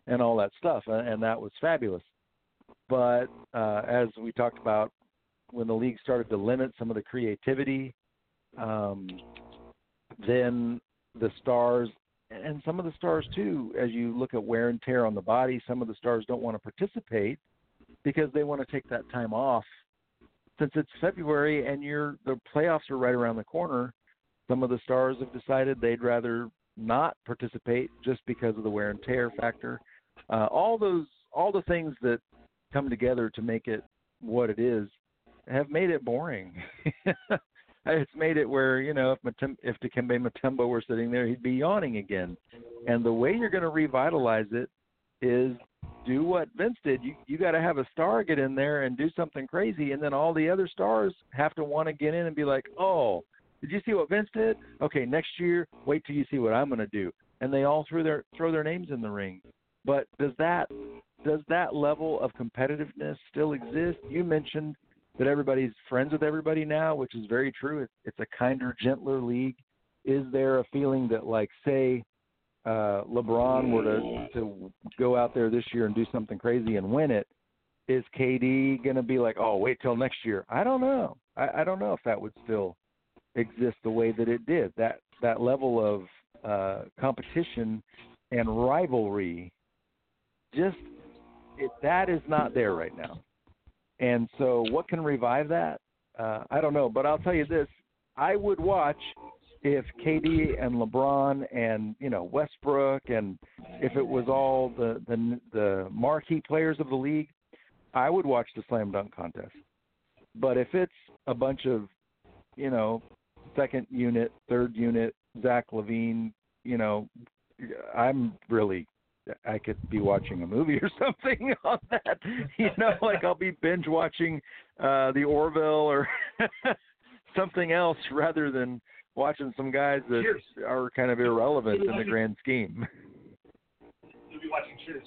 and all that stuff, and that was fabulous. But uh, as we talked about, when the league started to limit some of the creativity, um, then the stars and some of the stars too, as you look at wear and tear on the body, some of the stars don't want to participate because they want to take that time off. Since it's February and you're the playoffs are right around the corner, some of the stars have decided they'd rather not participate just because of the wear and tear factor. Uh, all those, all the things that come together to make it what it is, have made it boring. it's made it where you know if Matem- if Dikembe Mutombo were sitting there, he'd be yawning again. And the way you're going to revitalize it is do what Vince did. You you got to have a star get in there and do something crazy, and then all the other stars have to want to get in and be like, oh, did you see what Vince did? Okay, next year, wait till you see what I'm going to do. And they all threw their throw their names in the ring. But does that does that level of competitiveness still exist? You mentioned that everybody's friends with everybody now, which is very true. It's, it's a kinder, gentler league. Is there a feeling that, like, say, uh, LeBron were to to go out there this year and do something crazy and win it? Is KD going to be like, oh, wait till next year? I don't know. I, I don't know if that would still exist the way that it did. That that level of uh, competition and rivalry, just it, that is not there right now. And so, what can revive that? Uh, I don't know, but I'll tell you this: I would watch if KD and LeBron and you know Westbrook and if it was all the the, the marquee players of the league, I would watch the slam dunk contest. But if it's a bunch of you know second unit, third unit, Zach LaVine, you know, I'm really I could be watching a movie or something on that. You know, like I'll be binge watching uh the Orville or something else rather than watching some guys that Cheers. are kind of irrelevant in the grand scheme. You'll be watching Cheers.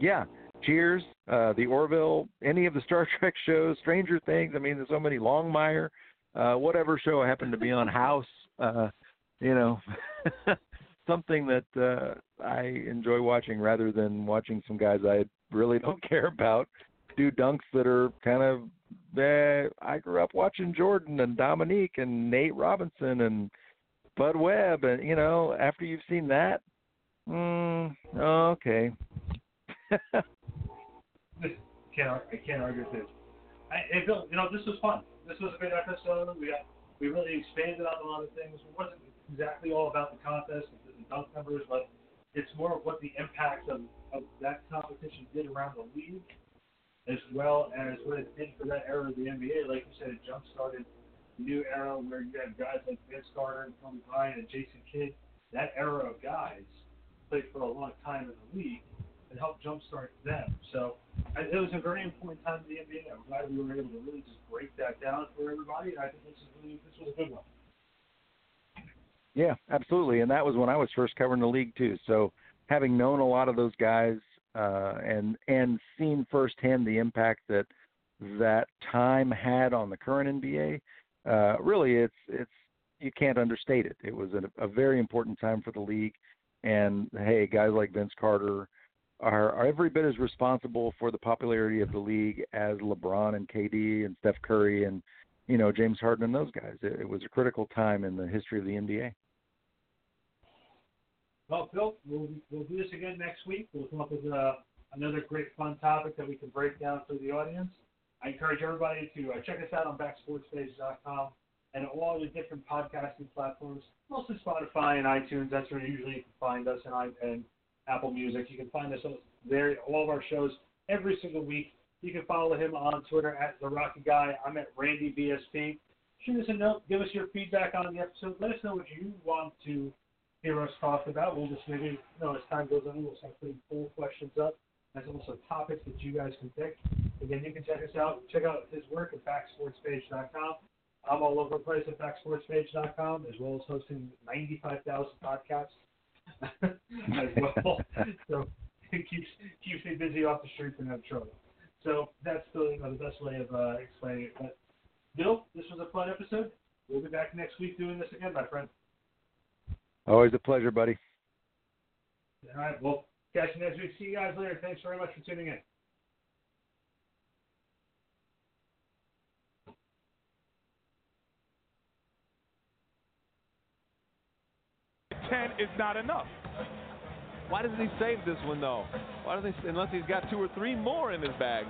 Yeah. Cheers, uh, the Orville, any of the Star Trek shows, Stranger Things. I mean, there's so many Longmire, uh, whatever show I happen to be on, House. Uh, you know, something that uh, I enjoy watching rather than watching some guys I really don't care about. do dunks that are kind of. Eh, I grew up watching Jordan and Dominique and Nate Robinson and Spud Webb, and you know, after you've seen that, mm, okay. can't I can't argue with this. I, Bill, you know this was fun. This was a good episode. We got, we really expanded on a lot of things. It wasn't exactly all about the contest and the dunk numbers, but it's more of what the impact of, of that competition did around the league, as well as what it did for that era of the NBA. Like you said, it jump started a new era where you had guys like Vince Carter and Kobe Bryant and Jason Kidd. That era of guys played for a long time in the league and helped jumpstart them. So it was a very important time in the NBA. I'm glad we were able to really just break that down for everybody. And I think this is really, this was a good one. Yeah, absolutely. And that was when I was first covering the league too. So having known a lot of those guys uh, and and seen firsthand the impact that that time had on the current NBA, uh, really it's it's you can't understate it. It was a, a very important time for the league. And hey, guys like Vince Carter are, are every bit as responsible for the popularity of the league as LeBron and KD and Steph Curry and you know James Harden and those guys. It, it was a critical time in the history of the NBA. Well, Bill, we'll, we'll do this again next week. We'll come up with uh, another great fun topic that we can break down for the audience. I encourage everybody to uh, check us out on backsportspage.com and all the different podcasting platforms, mostly Spotify and iTunes. That's where usually you can find us, and, I, and Apple Music. You can find us there, all of our shows every single week. You can follow him on Twitter at The Rocket Guy. I'm at Randy BSP. Shoot us a note. Give us your feedback on the episode. Let us know what you want to hear us talk about. We'll just maybe, you know, as time goes on, we'll start putting poll questions up. There's also topics that you guys can pick. Again, you can check us out. Check out his work at backsportspage.com. I'm all over the place at backsportspage.com, as well as hosting 95,000 podcasts as well. so it keeps keeps me busy off the streets and out of trouble. So that's the, you know, the best way of uh, explaining it. But Bill, this was a fun episode. We'll be back next week doing this again, my friend. Always a pleasure, buddy. All right. Well, catch you next week. See you guys later. Thanks very much for tuning in. Ten is not enough. Why doesn't he save this one though? Why doesn't he, unless he's got two or three more in his bag?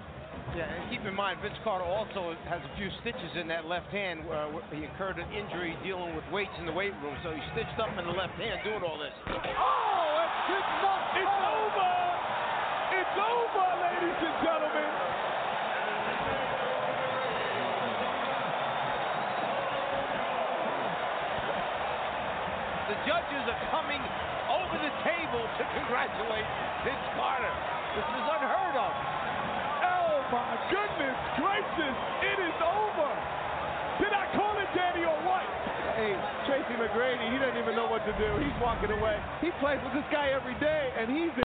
Yeah, and keep in mind, Vince Carter also has a few stitches in that left hand. Uh, he incurred an injury dealing with weights in the weight room, so he stitched up in the left hand doing all this. Oh, it's, not, it's over! It's over, ladies and gentlemen! The judges are coming over the table to congratulate Vince Carter. This is unheard of. My goodness gracious, it is over. Did I call it Danny or what? Hey, Tracy McGrady, he doesn't even know what to do. He's walking away. He plays with this guy every day, and he's.